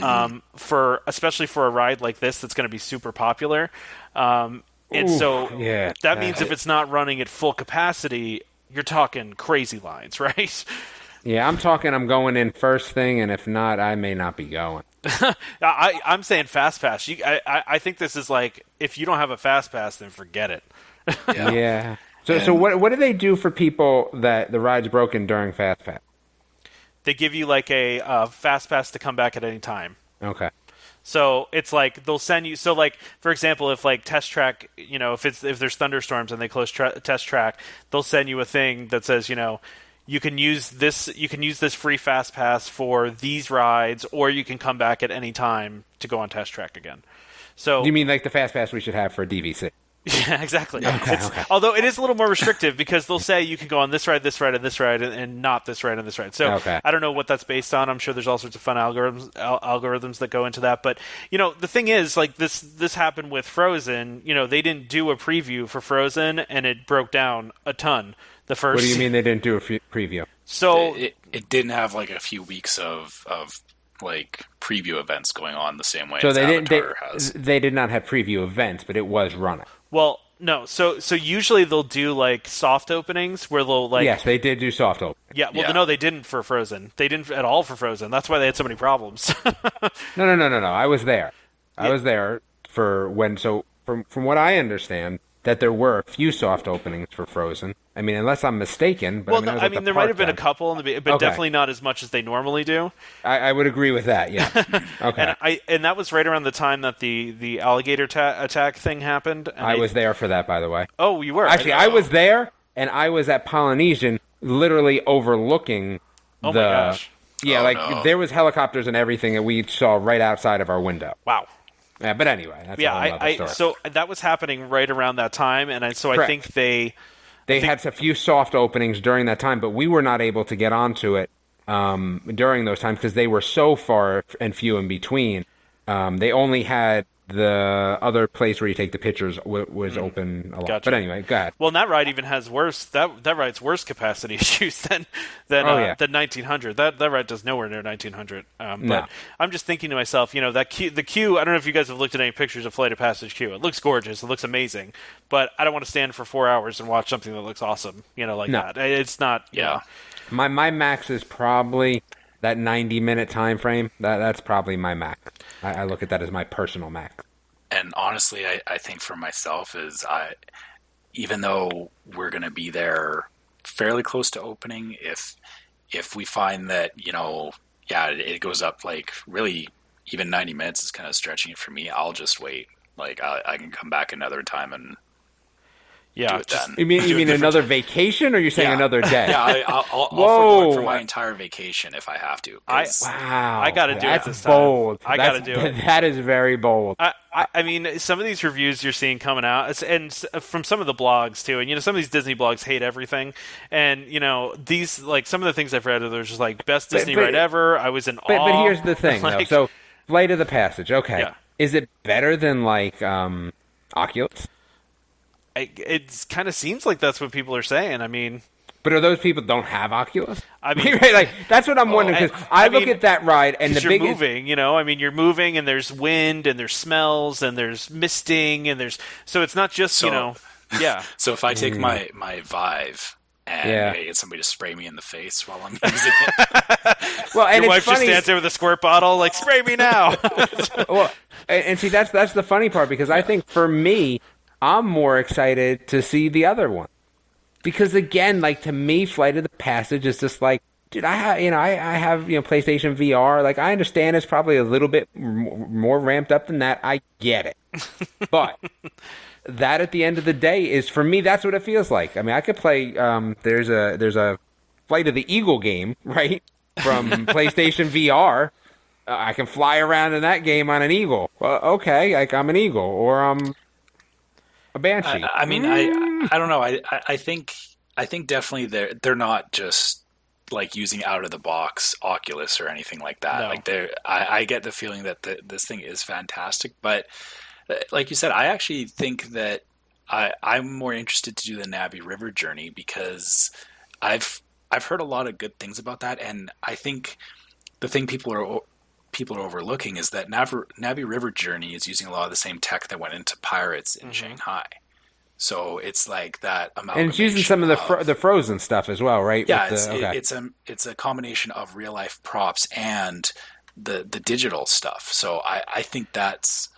um, for especially for a ride like this that's going to be super popular. Um, and Ooh, so yeah, that means if it's not running at full capacity, you're talking crazy lines, right? Yeah, I'm talking. I'm going in first thing, and if not, I may not be going. I, I'm saying fast pass. You, I, I I think this is like if you don't have a fast pass, then forget it. Yeah. So, so what what do they do for people that the ride's broken during fast pass? They give you like a uh, fast pass to come back at any time. Okay. So it's like they'll send you. So like for example, if like test track, you know, if it's if there's thunderstorms and they close tra- test track, they'll send you a thing that says, you know, you can use this you can use this free fast pass for these rides, or you can come back at any time to go on test track again. So You mean like the fast pass we should have for DVC? Yeah, exactly. It's- Although it is a little more restrictive because they'll say you can go on this ride, this ride, and this ride, and, and not this ride and this ride. So Okay. I don't know what that's based on. I'm sure there's all sorts of fun algorithms al- algorithms that go into that. But you know, the thing is, like this this happened with Frozen. You know, they didn't do a preview for Frozen, and it broke down a ton. The first. What do you mean they didn't do a preview? So it, it didn't have like a few weeks of of like preview events going on the same way So as they didn't. They, has. they did not have preview events, but it was running. well, no. So so usually they'll do like soft openings where they'll like yes, they did do soft open. yeah. Well, Yeah. no, they didn't for Frozen. They didn't at all for Frozen. That's why they had so many problems. No, no, no, no, no. I was there. I was there for when. So from from what I understand, that there were a few soft openings for Frozen. I mean, unless I'm mistaken. But Well, I, mean, no, I, was I at mean, the there might have been a couple, in the, but Okay. definitely not as much as they normally do. I, I would agree with that. Yeah. Okay. And I and that was right around the time that the the alligator ta- attack thing happened. And I they- was there for that, by the way. Oh, you were Actually, I was there, and I was at Polynesian, literally overlooking Oh the. my gosh! Yeah, Oh, like no. there was helicopters and everything that we saw right outside of our window. Wow. Yeah, but anyway, that's Yeah, a whole other I, I so that was happening right around that time, and I, so I think they. they had a few soft openings during that time, but we were not able to get onto it um, during those times because they were so far and few in between. Um, they only had the other place where you take the pictures w- was open a lot. Mm. Gotcha. But anyway, go ahead. Well, that ride even has worse that that ride's worse capacity issues than than Oh, uh, yeah. than 1900. That that ride does nowhere near 1900. Um, No. But I'm just thinking to myself, you know, that queue, the queue. I don't know if you guys have looked at any pictures of Flight of Passage queue. It looks gorgeous. It looks amazing. But I don't want to stand for four hours and watch something that looks awesome. You know, like No. that. It's not. You Yeah. know, My my max is probably that 90 minute time frame. That that's probably my max. I, I look at that as my personal max. and honestly, I, I think for myself is I, even though we're going to be there fairly close to opening, if if we find that you know, yeah, it, it goes up like really even ninety minutes is kind of stretching it for me. I'll just wait. Like I, I can come back another time and yeah. do it just- then. You mean you mean different another vacation, or are you saying Yeah. another day? Yeah, I, I'll, I'll, I'll Whoa. forego for my entire vacation if I have to. I- Wow, I gotta do it that's this time. bold. I gotta do it. That is very bold. I, I, I mean, some of these reviews you're seeing coming out, and from some of the blogs too, and you know, some of these Disney blogs hate everything, and you know, these like some of the things I've read are just like best Disney but- ride ever. I was in But, awe. but here's the thing, though. So, Light of the Passage. Okay, Yeah. is it better than like um, Oculus? I, it kind of seems like that's what people are saying. I mean, But are those people don't have Oculus? I mean- right, like that's what I'm wondering because I, I look mean, at that ride and the you're biggest. moving, you know. I mean, you're moving, and there's wind, and there's smells, and there's misting, and there's so it's not just you know, yeah. So if I take mm. my my Vive and Yeah. I get somebody to spray me in the face while I'm using it, Well, and Your it's wife just stands there with a squirt bottle, like spray me now. well, and, and see that's that's the funny part because I think for me, I'm more excited to see the other one because again, like to me, Flight of the Passage is just like. Dude, I have you know I, I have you know PlayStation VR. Like I understand it's probably a little bit m- more ramped up than that. I get it, but that at the end of the day is for me. That's what it feels like. I mean, I could play. Um, there's a there's a Flight of the Eagle game right from PlayStation VR Uh, I can fly around in that game on an eagle. Well, okay, like I'm an eagle or I'm a banshee. I, I mean, I I don't know. I, I think I think definitely they're they're not just like using out of the box Oculus or anything like that. No. Like they I, I get the feeling that the, this thing is fantastic, but uh, like you said, I actually think that I I'm more interested to do the Na'vi River journey because I've I've heard a lot of good things about that, and I think the thing people are people are overlooking is that Na'vi, Na'vi River Journey is using a lot of the same tech that went into Pirates in mm-hmm. Shanghai. So it's like that amount. and it's using some of the fro- the frozen stuff as well, right? yeah, With it's, the- it- it's a it's a combination of real life props and the the digital stuff. So I I think that's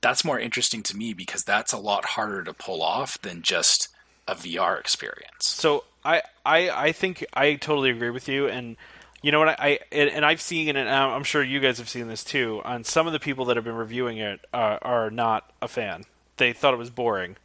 that's more interesting to me because that's a lot harder to pull off than just a VR experience. So I, I, I think I totally agree with you, and you know what I, I and, I've seen it, and I'm sure you guys have seen this too. On some of the people that have been reviewing it uh, are not a fan. They thought it was boring,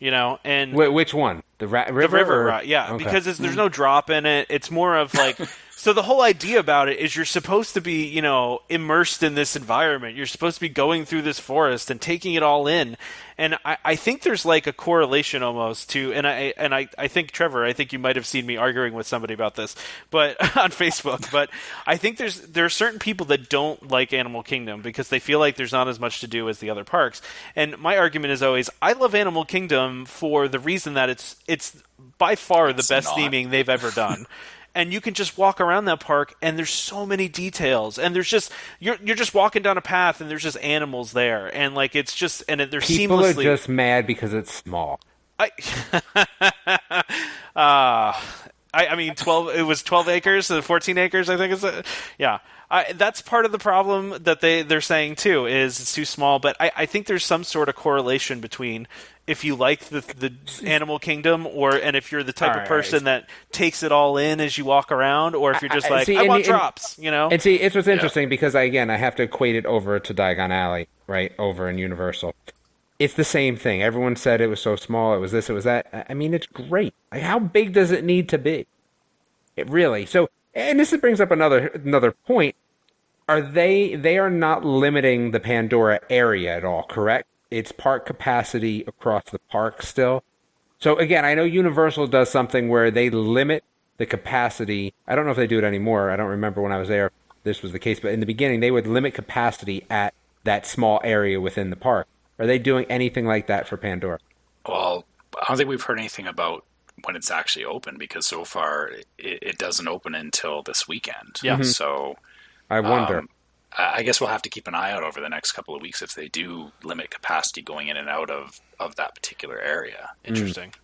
you know, and Wait, which one? The ra- river? the river or- yeah, Okay. because there's no drop in it. It's more of like, so the whole idea about it is you're supposed to be, you know, immersed in this environment. You're supposed to be going through this forest and taking it all in. And I, I think there's like a correlation almost to, and I and I, I think Trevor, I think you might have seen me arguing with somebody about this, but on Facebook. But I think there's there are certain people that don't like Animal Kingdom because they feel like there's not as much to do as the other parks. And my argument is always, I love Animal Kingdom for the reason that it's it's by far the best not. theming they've ever done. and you can just walk around that park and there's so many details and there's just you're you're just walking down a path and there's just animals there and like it's just and it, they're People seamlessly are just mad because it's small. I, uh, I, I mean, twelve. It was twelve acres, so fourteen acres. I think is it. Yeah, I, that's part of the problem that they they're saying too. Is it's too small, but I, I think there's some sort of correlation between if you like the the animal kingdom, or and if you're the type All of right. person that takes it all in as you walk around, or if you're just I- I- like, see, I and- want and- drops, you know. And see, it's what's interesting because I, again, I have to equate it over to Diagon Alley, right? Over in Universal. It's the same thing. Everyone said it was so small. It was this. It was that. I- mean, it's great. Like, how big does it need to be? It really. So, and this brings up another another point. Are they? They are not limiting the Pandora area at all. Correct? It's park capacity across the park still. So again, I know Universal does something where they limit the capacity. I don't know if they do it anymore. I don't remember when I was there. This was the case, but in the beginning, they would limit capacity at that small area within the park. Are they doing anything like that for Pandora? Well, I don't think we've heard anything about when it's actually open because so far it, it doesn't open until this weekend. Yeah. Mhm. So I wonder. Um, I I guess we'll have to keep an eye out over the next couple of weeks if they do limit capacity going in and out of, of that particular area. Interesting.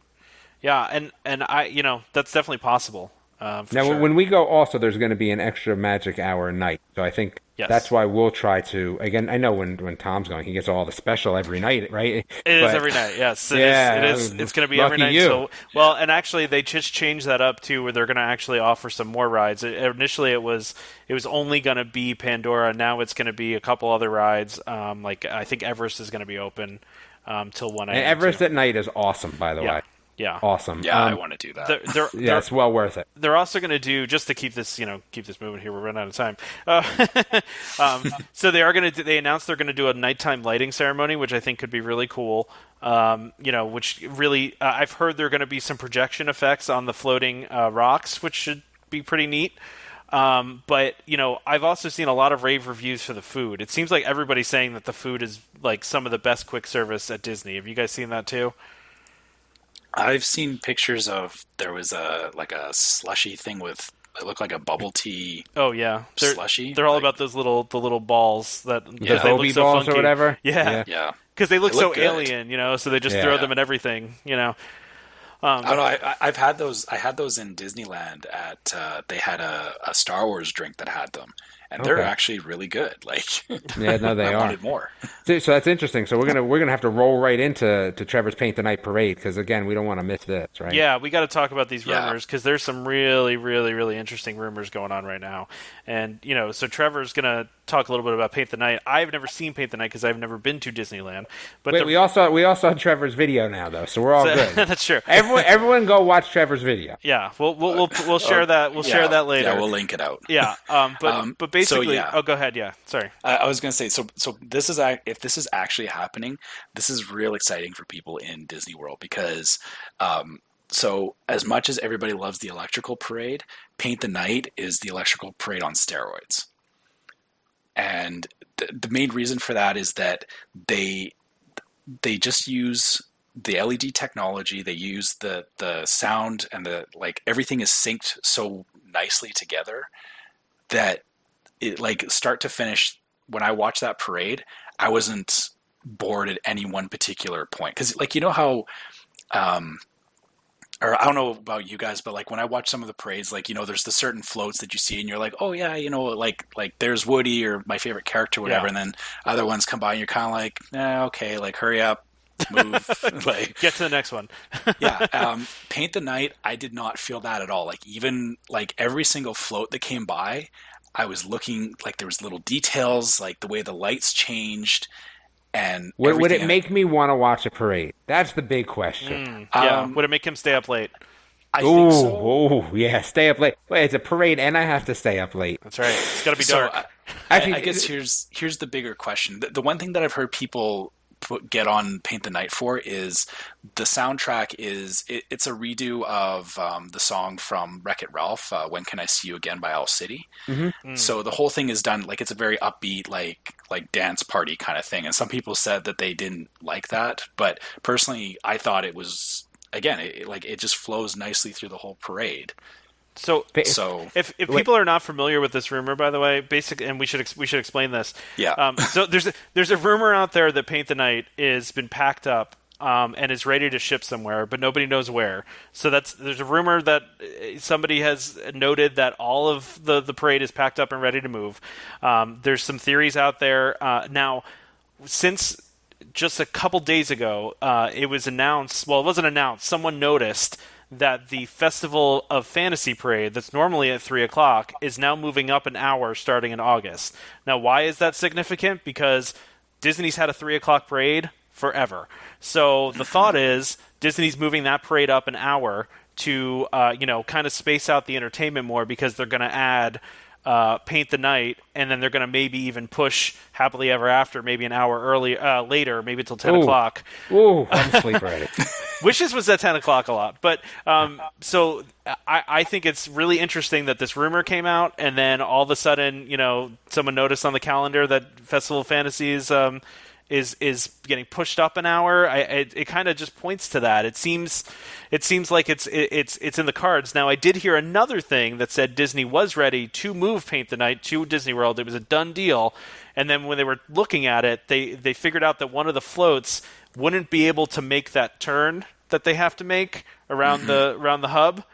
Yeah, and and I, you know, that's definitely possible. Um, now, sure. when we go, also there's going to be an extra magic hour night. So I think Yes. that's why we'll try to. Again, I know when when Tom's going, he gets all the special every night, right? It is But- every night. Yes, it is. Yeah, It is. It's going to be every night. you. So, well, and actually, they just changed that up too, where they're going to actually offer some more rides. It, initially, it was it was only going to be Pandora. Now it's going to be a couple other rides. Um, like I think Everest is going to be open um, till one. And Everest too. at night is awesome, by the Yeah. way. Yeah. Awesome. Yeah, I Um, want to do that. They're, they're, Yeah, they're- it's well worth it. they're also going to do just to keep this you know keep this moving here we're running out of time uh, um, so they are going to they announced they're going to do a nighttime lighting ceremony which i think could be really cool um, you know which really uh, i've heard there are going to be some projection effects on the floating uh, rocks which should be pretty neat um, but you know i've also seen a lot of rave reviews for the food it seems like everybody's saying that the food is like some of the best quick service at disney have you guys seen that too I've seen pictures of there was a like a slushy thing with it looked like a bubble tea. Oh yeah, they're, Slushy, They're all like- about those little the little balls that The because they look Bobby so balls or whatever? Yeah, Yeah. Yeah, because they look They so good. alien, you know. So they just Yeah. throw them in everything, you know. I don't know. I, I- I've had those. I had those in Disneyland. At uh, they had a, a Star Wars drink that had them, and they're actually really good. Like, Yeah, no, they I are. wanted more. So, so that's interesting. So we're gonna we're gonna have to roll right into to Trevor's Paint the Night parade because again we don't want to miss this, right? Yeah, we got to talk about these rumors because there's some really, really, really interesting rumors going on right now. And you know, so Trevor's gonna talk a little bit about Paint the Night. I've never seen Paint the Night because I've never been to Disneyland. But Wait, the- we also we also had Trevor's video now though, so we're all good. that's true. everyone, everyone, go watch Trevor's video. Yeah, we'll we'll we'll, we'll share that. We'll Yeah, share that later. Yeah, we'll link it out. Yeah, um, but Um, but so, yeah. oh, go ahead. Yeah, sorry. I, I was going to say, so so this is if this is actually happening, this is real exciting for people in Disney World because, um, so as much as everybody loves the electrical parade, Paint the Night is the electrical parade on steroids, and the, the main reason for that is that they they just use the LED technology. They use the the sound and the like. Everything is synced so nicely together that it like start to finish. When I watched that parade, I wasn't bored at any one particular point because, like, you know how. Um, or I don't know about you guys, but like when I watch some of the parades, like you know, there's the certain floats that you see, and you're like, oh yeah, you know, like like there's Woody or my favorite character, whatever, Yeah. and then other ones come by, and you're kind of like, eh, okay, like hurry up, move, like Get to the next one. yeah. Um, Paint the Night, I did not feel that at all. Like even like every single float that came by, I was looking like there was little details, like the way the lights changed, and Would, would it everything- make me want to watch a parade? That's the big question. yeah, Um, would it make him stay up late? I Ooh, think so. ooh, yeah, stay up late. Wait, it's a parade, and I have to stay up late. That's right. It's got to be So dark. I, Actually, I, I guess here's here's the bigger question. The, the one thing that I've heard people put, get on Paint the Night for is the soundtrack is it, it's a redo of um, the song from Wreck It Ralph, uh, "When Can I See You Again" by Owl City. So the whole thing is done like it's a very upbeat, like like dance party kind of thing. And some people said that they didn't like that, but personally, I thought it was again it, like it just flows nicely through the whole parade. So So If if people are not familiar with this rumor, by the way, basic, and we should ex- we should explain this. Yeah. Um, so there's a, there's a rumor out there that Paint the Night is been packed up. Um, and is ready to ship somewhere, but nobody knows where. So that's there's a rumor that uh, somebody has noted that all of the the parade is packed up and ready to move. Um, there's some theories out there uh, now. Since just a couple days ago, uh, it was announced. Well, it wasn't announced. Someone noticed that the Festival of Fantasy Parade, that's normally at three o'clock, is now moving up an hour starting in August. Now, why is that significant? Because Disney's had a three o'clock parade forever. So the thought is Disney's moving that parade up an hour to, uh, you know, kind of space out the entertainment more because they're going to add uh, Paint the Night, and then they're going to maybe even push Happily Ever After maybe an hour early uh, later, maybe till ten Ooh. o'clock. ooh, I'm asleep already. Wishes was at ten o'clock a lot, but um, so I, I think it's really interesting that this rumor came out, and then all of a sudden, you know, someone noticed on the calendar that Festival of Fantasies um, is is getting pushed up an hour. I, it it kind of just points to that. It seems it seems like it's it, it's it's in the cards. Now, I did hear another thing that said Disney was ready to move Paint the Night to Disney World. It was a done deal, and then when they were looking at it, they they figured out that one of the floats wouldn't be able to make that turn that they have to make around mm-hmm. the around the hub.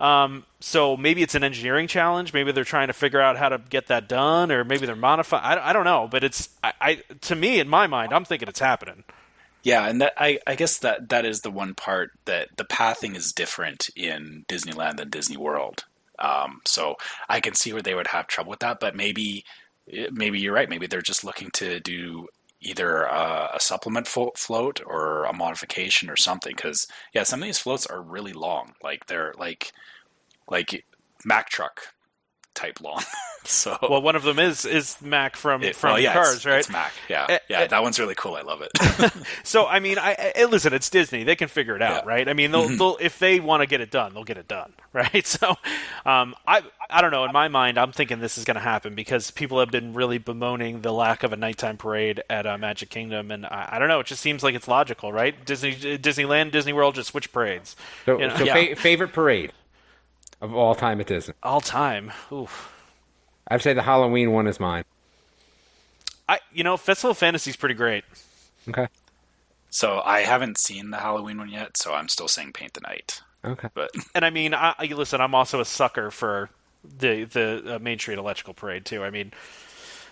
Um, so maybe it's an engineering challenge. Maybe they're trying to figure out how to get that done, or maybe they're modifying. I, don't know, but it's I, I to me in my mind, I'm thinking it's happening. Yeah, and that I, I guess that that is the one part that the pathing is different in Disneyland than Disney World. Um, so I can see where they would have trouble with that, but maybe maybe you're right. Maybe they're just looking to do either a, a supplement fo- float or a modification or something. Because yeah, some of these floats are really long. Like they're like like Mack truck type long. so Well, one of them is is Mack from it- from well, yeah, Cars, it's, right? It's Mack. Yeah, Eh, yeah, eh. that one's really cool. I love it. So I mean, I, I listen. It's Disney; they can figure it out, Yeah. Mm-hmm. right? I mean, they'll, they'll if they want to get it done, they'll get it done, right? So, um, I I don't know. In my mind, I'm thinking this is going to happen because people have been really bemoaning the lack of a nighttime parade at uh, Magic Kingdom, and I, I don't know. It just seems like it's logical, right? Disney, Disneyland, Disney World, just switch parades. So, You know? so Yeah. fa- favorite parade of all time at Disney. All time. Oof. I'd say the Halloween one is mine. I you know, Festival of Fantasy is pretty great. Okay. So I haven't seen the Halloween one yet, so I'm still saying Paint the Night. Okay. But and I mean, I, I listen. I'm also a sucker for the the uh, Main Street Electrical Parade too. I mean,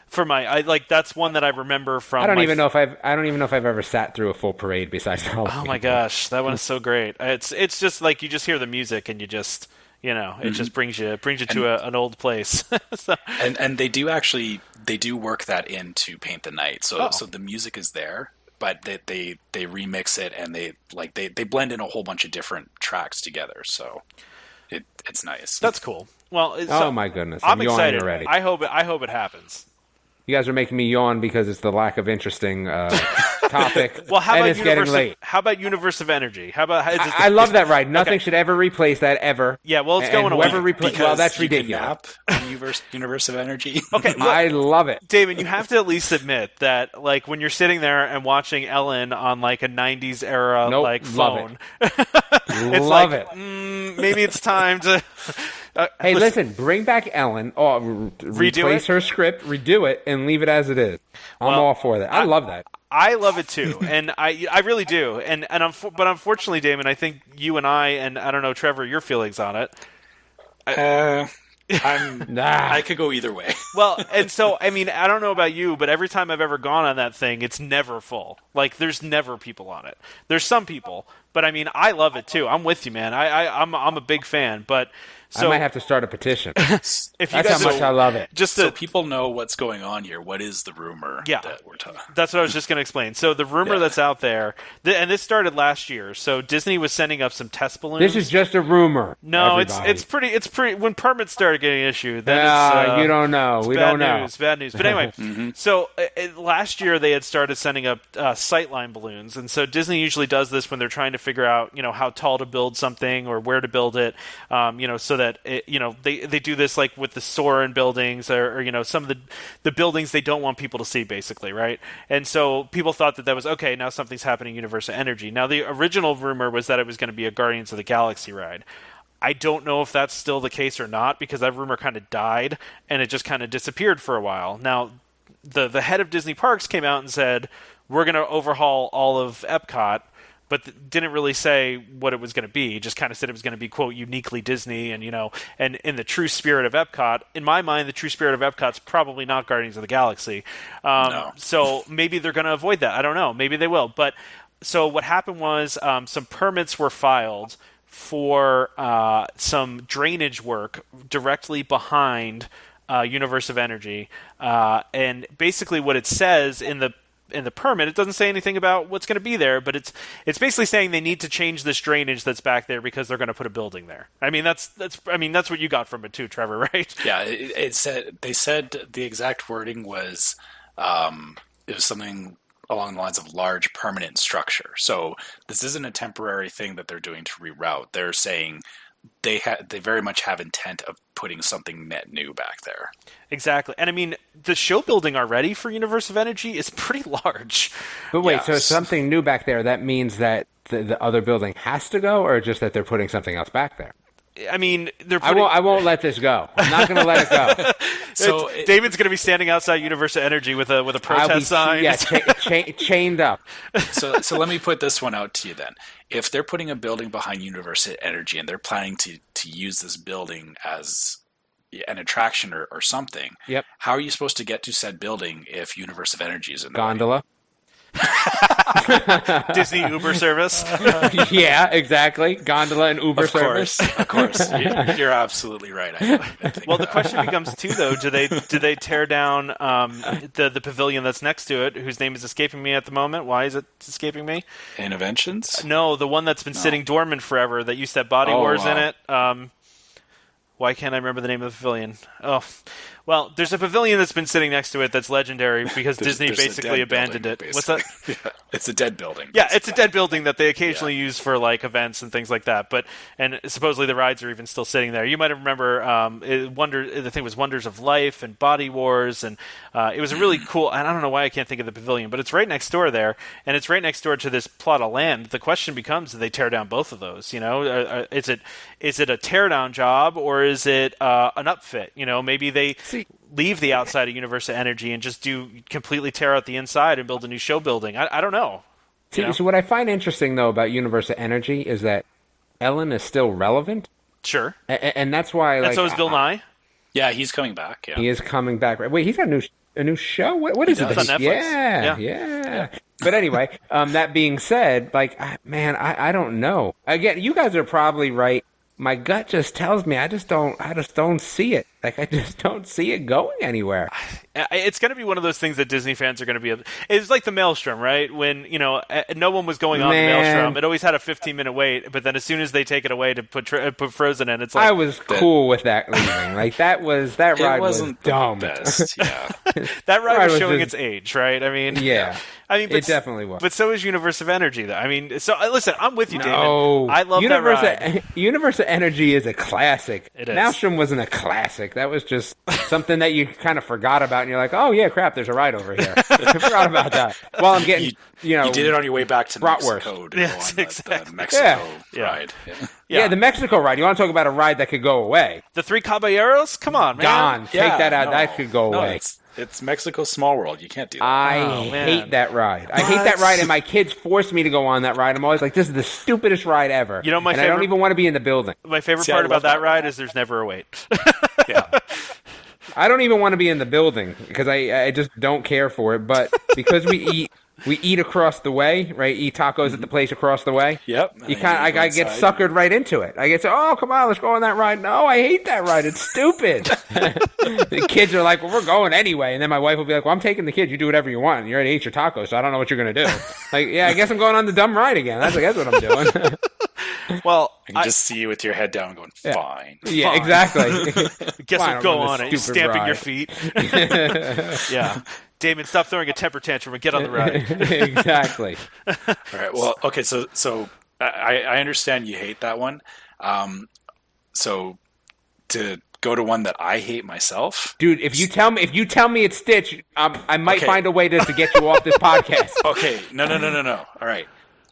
for my, I like that's one that I remember from. I don't my even know if I've I don't even know if I've ever sat through a full parade besides Halloween. Oh my gosh, that one is so great. It's it's just like you just hear the music and you just You know, Mm-hmm. it just brings you brings you to a, an old place. so, and and they do actually they do work that into Paint the Night. So Oh. so the music is there, but they, they they remix it and they like they they blend in a whole bunch of different tracks together. So it it's nice. that's cool. Well, Oh so- my goodness! I'm yawning excited. already. I hope it, I hope it happens. You guys are making me yawn because it's the lack of interesting uh, topic. Well, how and about it's getting universe? late. Of, how about universe of energy? How about? is this I, I love that ride. Nothing Okay. should ever replace that ever. Yeah, well, it's And going away. whoever repla- because well, that's ridiculous. universe universe of energy. Okay, look, I love it. Damon, you have to at least admit that, like, when you're sitting there and watching Ellen on like a '90s era Nope, like love phone, it. it's love like, it. mm, maybe it's time to. Uh, Hey, listen, bring back Ellen. Oh, re- replace it? her script, redo it, and leave it as it is. I'm Well, all for that. I, love that. I love it too, and I I really do, and and unfo- but unfortunately, Damon, I think you and I and I don't know, Trevor, your feelings on it. Uh, I'm Nah. I could go either way. Well, and so I mean, I don't know about you, but every time I've ever gone on that thing, it's never full. Like, there's never people on it. There's some people, but I mean, I love it too. I'm with you, man. I, I I'm I'm a big fan, but so I might have to start a petition. if you That's guys how much I love it. just so to, people know what's going on here. What is the rumor Yeah. that we're talking? That's what I was just going to explain. So the rumor Yeah. that's out there, th- and this started last year. So Disney was sending up some test balloons. This is just a rumor. no, everybody. it's it's pretty it's pretty. When permits started getting issued, then it's, uh, you don't know. it's We bad don't know. news. Bad news. But anyway, so uh, uh, last year they had started sending up uh, sightline balloons, and so Disney usually does this when they're trying to figure out you know how tall to build something or where to build it. Um, you know, so that it, you know they they do this like with the Soarin' buildings or, or you know some of the the buildings they don't want people to see basically, right? And so people thought that that was okay. Now something's happening. Universe of Energy. Now the original rumor was that it was going to be a Guardians of the Galaxy ride. I don't know if that's still the case or not because that rumor kind of died and it just kind of disappeared for a while. Now, the the head of Disney Parks came out and said we're going to overhaul all of Epcot, but th- didn't really say what it was going to be. Just kind of said it was going to be quote uniquely Disney and you know and in the true spirit of Epcot. In my mind, the true spirit of Epcot's probably not Guardians of the Galaxy. Um, No. so maybe they're going to avoid that. I don't know. Maybe they will. But so what happened was um, some permits were filed for uh, some drainage work directly behind uh, Universe of Energy, uh, and basically what it says in the in the permit, it doesn't say anything about what's going to be there, but it's it's basically saying they need to change this drainage that's back there because they're going to put a building there. I mean, that's that's I mean that's what you got from it too, Trevor, right? Yeah, it, it said they said the exact wording was um, it was something along the lines of large permanent structure. So this isn't a temporary thing that they're doing to reroute. They're saying they ha- they very much have intent of putting something net new back there. Exactly, and I mean the show building already for Universe of Energy is pretty large. But wait, so something new back there. That means that the, the other building has to go, or just that they're putting something else back there. I mean, they're I won't. I won't let this go. I'm not going to let it go. So it- David's going to be standing outside Universe of Energy with a with a I'll protest be sign. yeah, cha- cha- chained up. so so let me put this one out to you then. If they're putting a building behind Universe of Energy and they're planning to to use this building as an attraction or, or something, Yep. how are you supposed to get to said building if Universe of Energy is in the way? Gondola. Disney Uber service. yeah, exactly. Gondola and Uber Of course, service. of course, you're, you're absolutely right. I, I think Well, the question becomes too, though: Do they do they tear down um, the the pavilion that's next to it, whose name is escaping me at the moment? Why is it escaping me? Innoventions. No, the one that's been sitting dormant forever that used to have Body Oh, Wars in it. Um, why can't I remember the name of the pavilion? Oh, well, there's a pavilion that's been sitting next to it that's legendary because There's- Disney there's basically abandoned building, it. What's that? Yeah, it's a dead building. Yeah, it's a dead building that they occasionally use for like events and things like that. But and supposedly the rides are even still sitting there. You might remember um, it, Wonder. The thing was Wonders of Life and Body Wars, and uh, it was a really cool. And I don't know why I can't think of the pavilion, but it's right next door there, and it's right next door to this plot of land. The question becomes: Do they tear down both of those? You know, uh, uh, is it is it a tear down job or is it uh, an upfit? You know, maybe they. See- Leave the outside of Universe of Energy and just do completely tear out the inside and build a new show building. I, I don't know. See, know? So what I find interesting though about Universe of Energy is that Ellen is still relevant, Sure. a- and that's why. Like, and so is Bill I- Nye. yeah, he's coming back. Yeah, He is coming back. Wait, he's got a new a new show. What, what is it? does. It's on Netflix. Yeah, Yeah. yeah, But anyway, um, that being said, like, man, I, I don't know. Again, you guys are probably right my gut just tells me I just don't I just don't see it. Like I just don't see it going anywhere. It's going to be one of those things that Disney fans are going to be. It's like the Maelstrom, right? When you know uh, no one was going on Man. the Maelstrom, it always had a 15 minute wait. But then as soon as they take it away to put uh, put Frozen in, it's like I was cool with that leaving. Like that was that ride it wasn't was the dumb. best. Yeah. that ride Ride was was showing just- its age, right? I mean, Yeah. I mean, but, It definitely was. But so is Universe of Energy, though. I mean, so uh, listen, I'm with you, David. Oh, I love Universe that ride. Of, Universe of Energy is a classic. It is. Maelstrom wasn't a classic. That was just something that you kind of forgot about, and you're like, oh yeah, crap, there's a ride over here. I forgot about that. While I'm getting, you, know, You did it on your way back to Bratwurst. Mexico to Yes, on the- uh, exactly. the, Mexico Yeah. ride. yeah. the Mexico ride. You want to talk about a ride that could go away? The Three Caballeros? Come on, man. Gone. Take that out. no. that could go No, away. It's, it's Mexico Small World. You can't do that. I Oh, hate that ride. I hate that ride, and my kids force me to go on that ride. I'm always like, "This is the stupidest ride ever." You know, my and I don't even want to be in the building. My favorite See, part about that that ride is there's never a wait. yeah. I don't even want to be in the building because I I just don't care for it. But because we eat we eat across the way, right? Eat tacos at the place across the way. Yep. You And then kind go I, I get inside. suckered right into it. I get so oh come on let's go on that ride. No, I hate that ride. It's stupid. the kids are like, well, we're going anyway, and then my wife will be like, well, I'm taking the kids. You do whatever you want. You already ate your tacos, so I don't know what you're gonna do. like, yeah, I guess I'm going on the dumb ride again. That's I guess what I'm doing. well, I can just see you with your head down going, fine. yeah, Fine. exactly. guess Fine, we'll I'll go on it. You're stamping your feet. yeah. Damon, stop throwing a temper tantrum and get on the ride. exactly. All right. Well, okay. So, so I, I understand you hate that one. Um, so to go to one that I hate myself. Dude, if you tell me if you tell me it's Stitch, um, I might Okay. find a way to, to get you off this podcast. Okay. No, no, no, no, no. All right.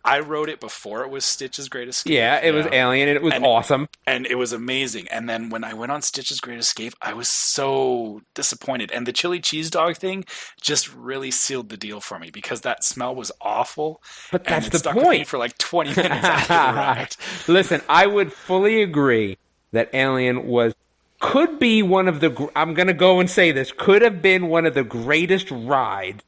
I wrote it before it was Stitch's Great Escape. Yeah, it was Alien and it was And- awesome. and it was amazing. And then when I went on Stitch's Great Escape, I was so disappointed. And the chili cheese dog thing just really sealed the deal for me because that smell was awful. But and that's it the stuck with me point. for like 20 minutes after the ride. Listen, I would fully agree that Alien was could be one of the I'm going to go and say this, could have been one of the greatest rides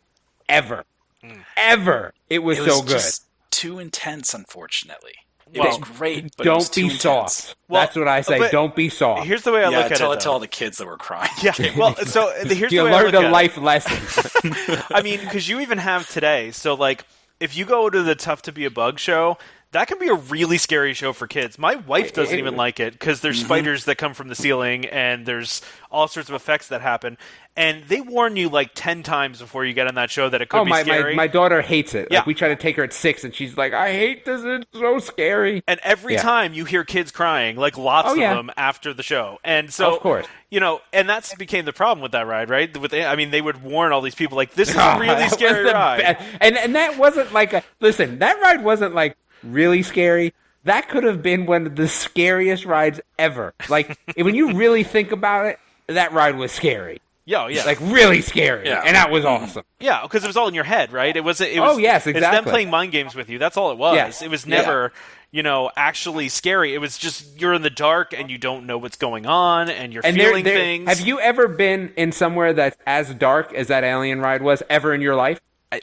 ever. Hmm. Ever. It was, It was so good. just too intense, unfortunately. It Well, was great, but it was Don't too be intense. soft. Well, That's what I say. Don't be soft. Here's the way I Yeah, look at tell it. it to all the kids that were crying. Yeah. Well, so here's you the way I look a at life lesson. I mean, because you even have today. So, like, if you go to the Tough to Be a Bug show, that can be a really scary show for kids. My wife doesn't even like it because there's mm-hmm. spiders that come from the ceiling and there's all sorts of effects that happen. And they warn you like 10 times before you get on that show that it could oh, be my, my, scary. my daughter hates it. Yeah. Like, we try to take her at six, and she's like, I hate this. It's so scary. and every Yeah. time you hear kids crying, like lots Oh, of yeah. them after the show, and so Of course. you know, and that's became the problem with that ride, right? With I mean, they would warn all these people like, "This is a really scary ride." And and that wasn't like a listen. That ride wasn't like really scary. That could have been one of the scariest rides ever. Like when you really think about it, that ride was scary. Yeah, oh, yeah, Like really scary, Yeah. and that was mm-hmm. awesome. Yeah, because it was all in your head, right? It was. It was Oh, yes, exactly. It's them playing mind games with you. That's all it was. Yes. It was Yeah. never, you know, actually scary. It was just you're in the dark and you don't know what's going on and you're And feeling things. have you ever been in somewhere that's as dark as that alien ride was ever in your life?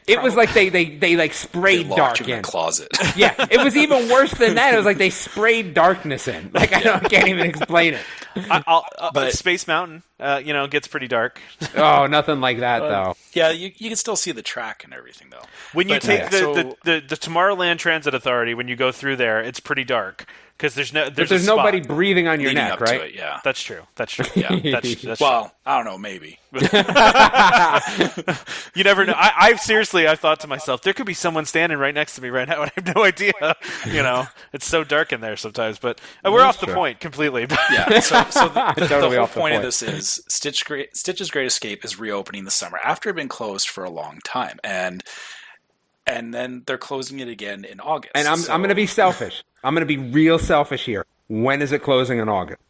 It was like they they they like sprayed locked dark in in. a closet. Yeah, it was even worse than that. It was like they sprayed darkness in. Like I, don't, I can't even explain it. I, I'll, uh, But- Space Mountain, uh, you know, gets pretty dark. Oh, nothing like that though. yeah, you, you can still see the track and everything, though. When you But, take yeah, the, so- the, the the Tomorrowland Transit Authority, when you go through there, it's pretty dark because there's no there's, there's nobody breathing on your neck, up right? to it, yeah. That's true. That's true. Yeah. That's, that's well, I don't know, maybe. You never know. I, I seriously, I thought to myself, there could be someone standing right next to me right now, and I have no idea. You know, it's so dark in there sometimes. But uh, we're That's off the true. point completely. yeah. So, so the, the, Totally the whole the point, of this is Stitch Great, Stitch's Great Escape is reopening this summer after it had been closed for a long time, and and then they're closing it again in August. And I'm So- I'm going to be selfish. I'm going to be real selfish here. When is it closing in August?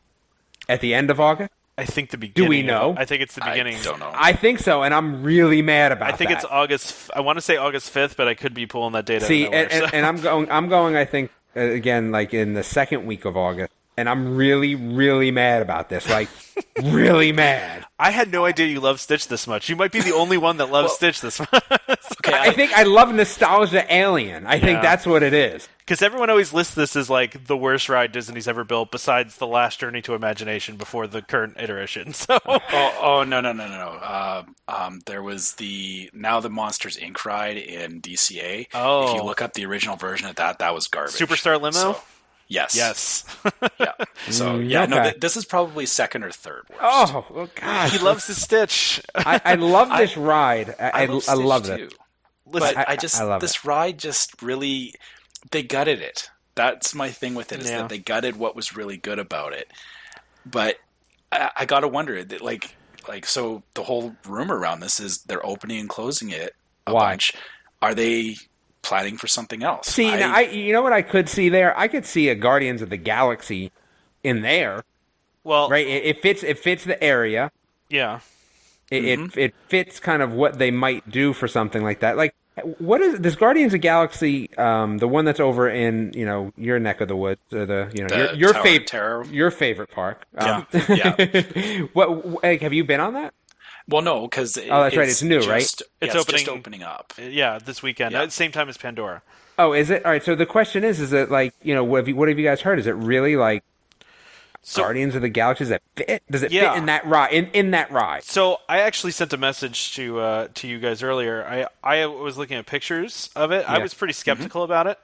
At the end of August? I think the beginning. Do we of- know? I think it's the I beginning. don't know. I think so, and I'm really mad about it. I think that. it's August. I want to say August fifth, but I could be pulling that data. See, out of nowhere, and, and, so- and I'm going. I'm going. I think uh, again, like in the second week of August. And I'm really, really mad about this. Like, really mad. I had no idea you love Stitch this much. You might be the only one that loves Stitch this much. Okay, I think I love nostalgia alien. I think that's what it is. Because everyone always lists this as like the worst ride Disney's ever built, besides the Last Journey to Imagination before the current iteration. So Oh, oh no no no no no. Uh, um, there was the now the Monsters Inc. ride in DCA. Oh. if you look up the original version of that, that was garbage. Superstar Limo? So, yes, yes, yeah. So mm, yeah, no, th- this is probably second or third worst. Oh, well, gosh. he loves the Stitch. I, I love this ride. I, I, I love, love it. too. Listen, I, I- just I this ride just really they gutted it. That's my thing with it is Yeah. that they gutted what was really good about it. But I, I gotta wonder that like like so the whole rumor around this is they're opening and closing it a Why? bunch. Are they planning for something else? See, I, now, I, you know what I could see there? I could see a Guardians of the Galaxy in there, well, right? It, it fits. It fits the area. yeah. It, Mm-hmm. it it fits kind of what they might do for something like that. Like, what is this Guardians of the Galaxy? Um, the one that's over in you know your neck of the woods, or the you know The your your favorite your favorite park. Um, Yeah, what like, have you been on that? Well, no, because Oh, that's right, it's new, right? just, It's yeah, opening- just opening up. Yeah, this weekend Yeah. at the same time as Pandora. Oh, is it all right? So the question is, is it like you know what have you, what have you guys heard? Is it really like So, Guardians of the Galaxy? Does it fit? Does it Yeah. fit in that ride? In in that ride? so I actually sent a message to uh, to you guys earlier. I I was looking at pictures of it. I was pretty skeptical about it,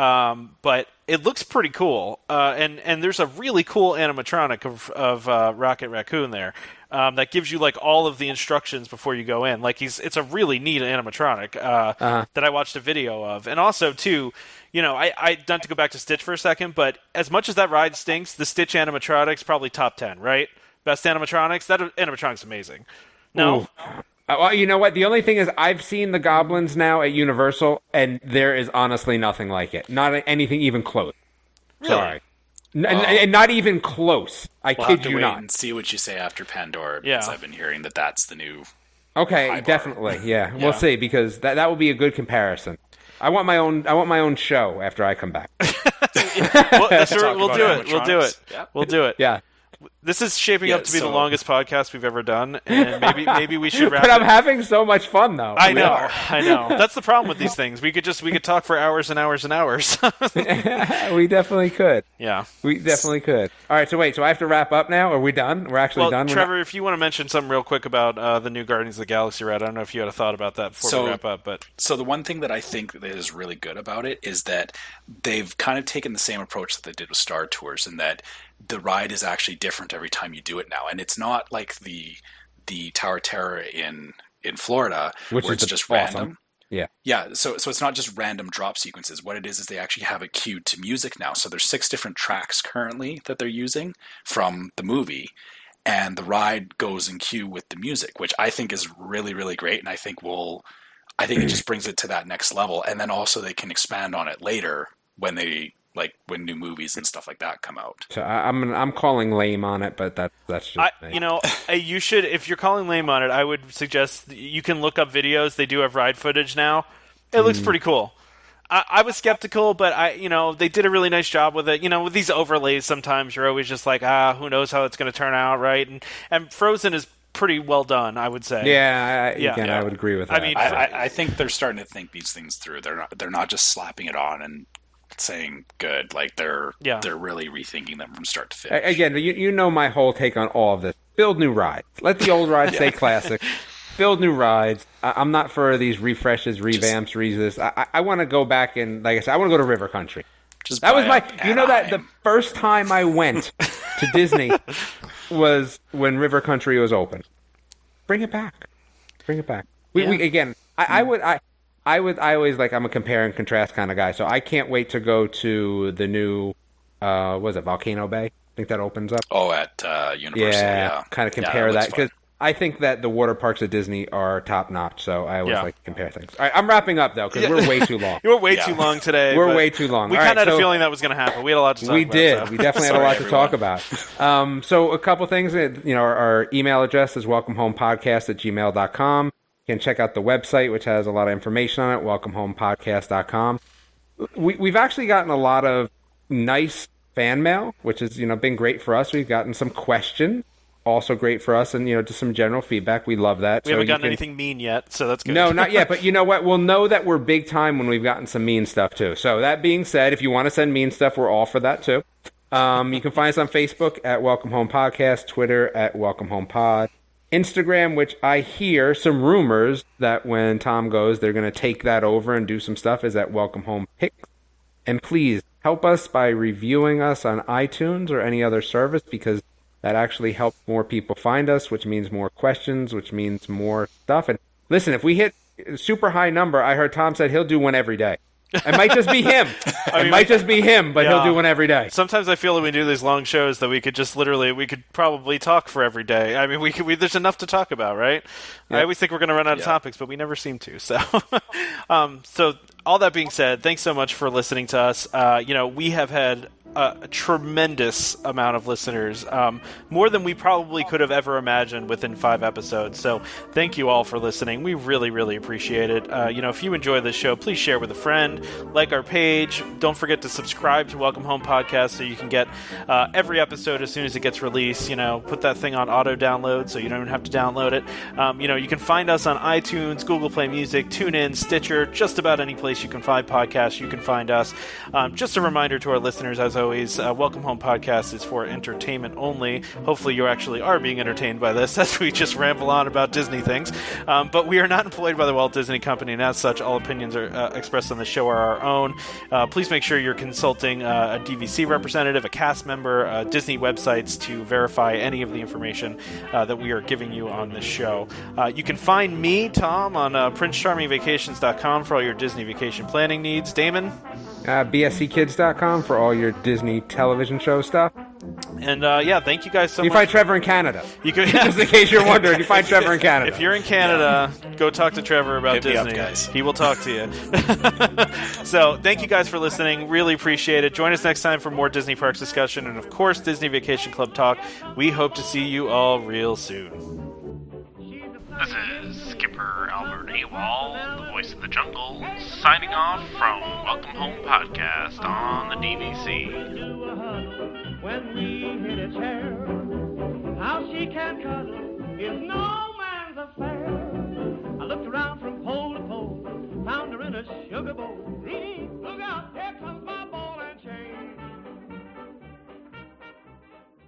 um, but it looks pretty cool. Uh, and and there's a really cool animatronic of of uh, Rocket Raccoon there. Um, that gives you like all of the instructions before you go in. Like he's, it's a really neat animatronic uh, Uh-huh. that I watched a video of, and also too, you know, I, I not to go back to Stitch for a second, but as much as that ride stinks, the Stitch animatronics probably top ten, right? Best animatronics. That animatronic's amazing. No, Ooh. Uh, well, you know what? The only thing is, I've seen the Goblins now at Universal, and there is honestly nothing like it. Not anything even close. Sorry, N- n- and not even close. I We'll kid have to you wait not. and see what you say after Pandora because Yeah. I've been hearing that that's the new. Okay, High definitely. Yeah, Yeah. we'll see because that that will be a good comparison. I want my own. I want my own show after I come back. well, that's Talk we'll do it. We'll do it. Yeah. We'll do it. Yeah, This is shaping Yeah, up to be the longest podcast we've ever done, and maybe maybe we should wrap. but I'm it. having so much fun though. I We know, are. I know. That's the problem with these things. We could just we could talk for hours and hours and hours. we definitely could. yeah. We definitely could. All right, so wait, so I have to wrap up now? Are we done? We're actually Well, done. We're Trevor, if you want to mention something real quick about uh, the new Guardians of the Galaxy ride, I don't know if you had a thought about that before So- we wrap up, but So the one thing that I think that is really good about it is that they've kind of taken the same approach that they did with Star Tours, in that the ride is actually different every time you do it now, and it's not like the the Tower Terror in in Florida, Which where is it's just awesome. random. Yeah. Yeah, so so it's not just random drop sequences. What it is is they actually have it queued to music now. So there's six different tracks currently that they're using from the movie, and the ride goes in queue with the music, which I think is really really great, and I think will, I think it just brings it to that next level. And then also they can expand on it later when they like when new movies and stuff like that come out. So I, I'm I'm calling lame on it, but that that's just I, you know, uh, you should if you're calling lame on it, I would suggest you can look up videos. They do have ride footage now. It Mm. looks pretty cool. I, I was skeptical, but I, you know, they did a really nice job with it. You know, with these overlays, sometimes you're always just like, ah, who knows how it's going to turn out, right? And and Frozen is pretty well done, I would say. yeah, I, Yeah. again, I would agree with I that. mean, I, I, I think they're starting to think these things through. They're not they're not just slapping it on and saying good. Like they're Yeah. they're really rethinking them from start to finish. again, you you know my whole take on all of this. Build new rides. Let the old rides stay classic. Build new rides. I, I'm not for these refreshes, revamps, reasons. I, I, I want to go back and, like I said, I want to go to River Country. Just That was my. a You know that the first time I went to Disney was when River Country was open. Bring it back. Bring it back. We, we again. I, I hmm. would. I. I would. I always like. I'm a compare and contrast kind of guy. So I can't wait to go to the new. Uh, was it Volcano Bay? I think that opens up. Oh, at uh, Universal, yeah, yeah. kind of compare looks that because. I think that the water parks at Disney are top notch. So I always Yeah. like to compare things. All right, I'm wrapping up though because we're way too long. You were way Yeah. too long today. We're way too long. We All kind right, of had so- a feeling that was going to happen. We had a lot to talk we about. did. so. We definitely had a Sorry, lot to talk about. Um, so a couple things. uh, You know, our, our email address is welcomehomepodcast at gmail.com. You can check out the website, which has a lot of information on it, welcomehomepodcast.com. We, we've actually gotten a lot of nice fan mail, which has you know been great for us. We've gotten some questions, also great for us, and you know just some general feedback. We love that. We So haven't gotten can- anything mean yet, so that's good. No, not yet. But you know what? We'll know that we're big time when we've gotten some mean stuff too. So that being said, if you want to send mean stuff, we're all for that too. Um, you can find us on Facebook at Welcome Home Podcast, Twitter at Welcome Home Pod, Instagram, which I hear some rumors that when Tom goes, they're going to take that over and do some stuff. Is at Welcome Home Pics. And please help us by reviewing us on iTunes or any other service because that actually helps more people find us, which means more questions, which means more stuff. And listen, if we hit super high number, I heard Tom said he'll do one every day. It might just be him. it might just be him, but Yeah. he'll do one every day. Sometimes I feel that we do these long shows that we could just literally we could probably talk for every day. I mean, we could we, there's enough to talk about, right? I always think we're going to run out of topics, but we never seem to. So, um, so all that being said, thanks so much for listening to us. Uh, you know, we have had a, tremendous amount of listeners, um, more than we probably could have ever imagined within five episodes. So, thank you all for listening. We really, really appreciate it. Uh, you know, if you enjoy this show, please share with a friend, like our page. Don't forget to subscribe to Welcome Home Podcast so you can get uh, every episode as soon as it gets released. You know, put that thing on auto download so you don't even have to download it. Um, you know, you can find us on iTunes, Google Play Music, TuneIn, Stitcher, just about any place you can find podcasts. You can find us. Um, just a reminder to our listeners, as always, uh, Welcome Home Podcast is for entertainment only. Hopefully, you actually are being entertained by this as we just ramble on about Disney things. Um, but we are not employed by the Walt Disney Company, and as such, all opinions are uh, expressed on the show are our own. Uh, please make sure you're consulting uh, a DVC representative, a cast member, uh, Disney websites to verify any of the information uh, that we are giving you on this show. You can find me, Tom, on PrinceCharmingVacations.com for all your Disney vacation planning needs. Damon, Uh, BSCKids.com for all your Disney television show stuff. and uh, yeah, thank you guys so You much. You find Trevor in Canada. you can, Just in case you're wondering, you find Trevor in Canada. If you're in Canada, go talk to Trevor about Hit me up, Disney. guys. He will talk to you. so, thank you guys for listening. Really appreciate it. Join us next time for more Disney Parks discussion and, of course, Disney Vacation Club talk. We hope to see you all real soon. This is Skipper Albert Awol, the voice of the jungle, signing off from Welcome Home Podcast on the DVC. When we hit a chair, how she can cuddle is no man's affair. I looked around from pole to pole, found her in a sugar bowl. Look out, here comes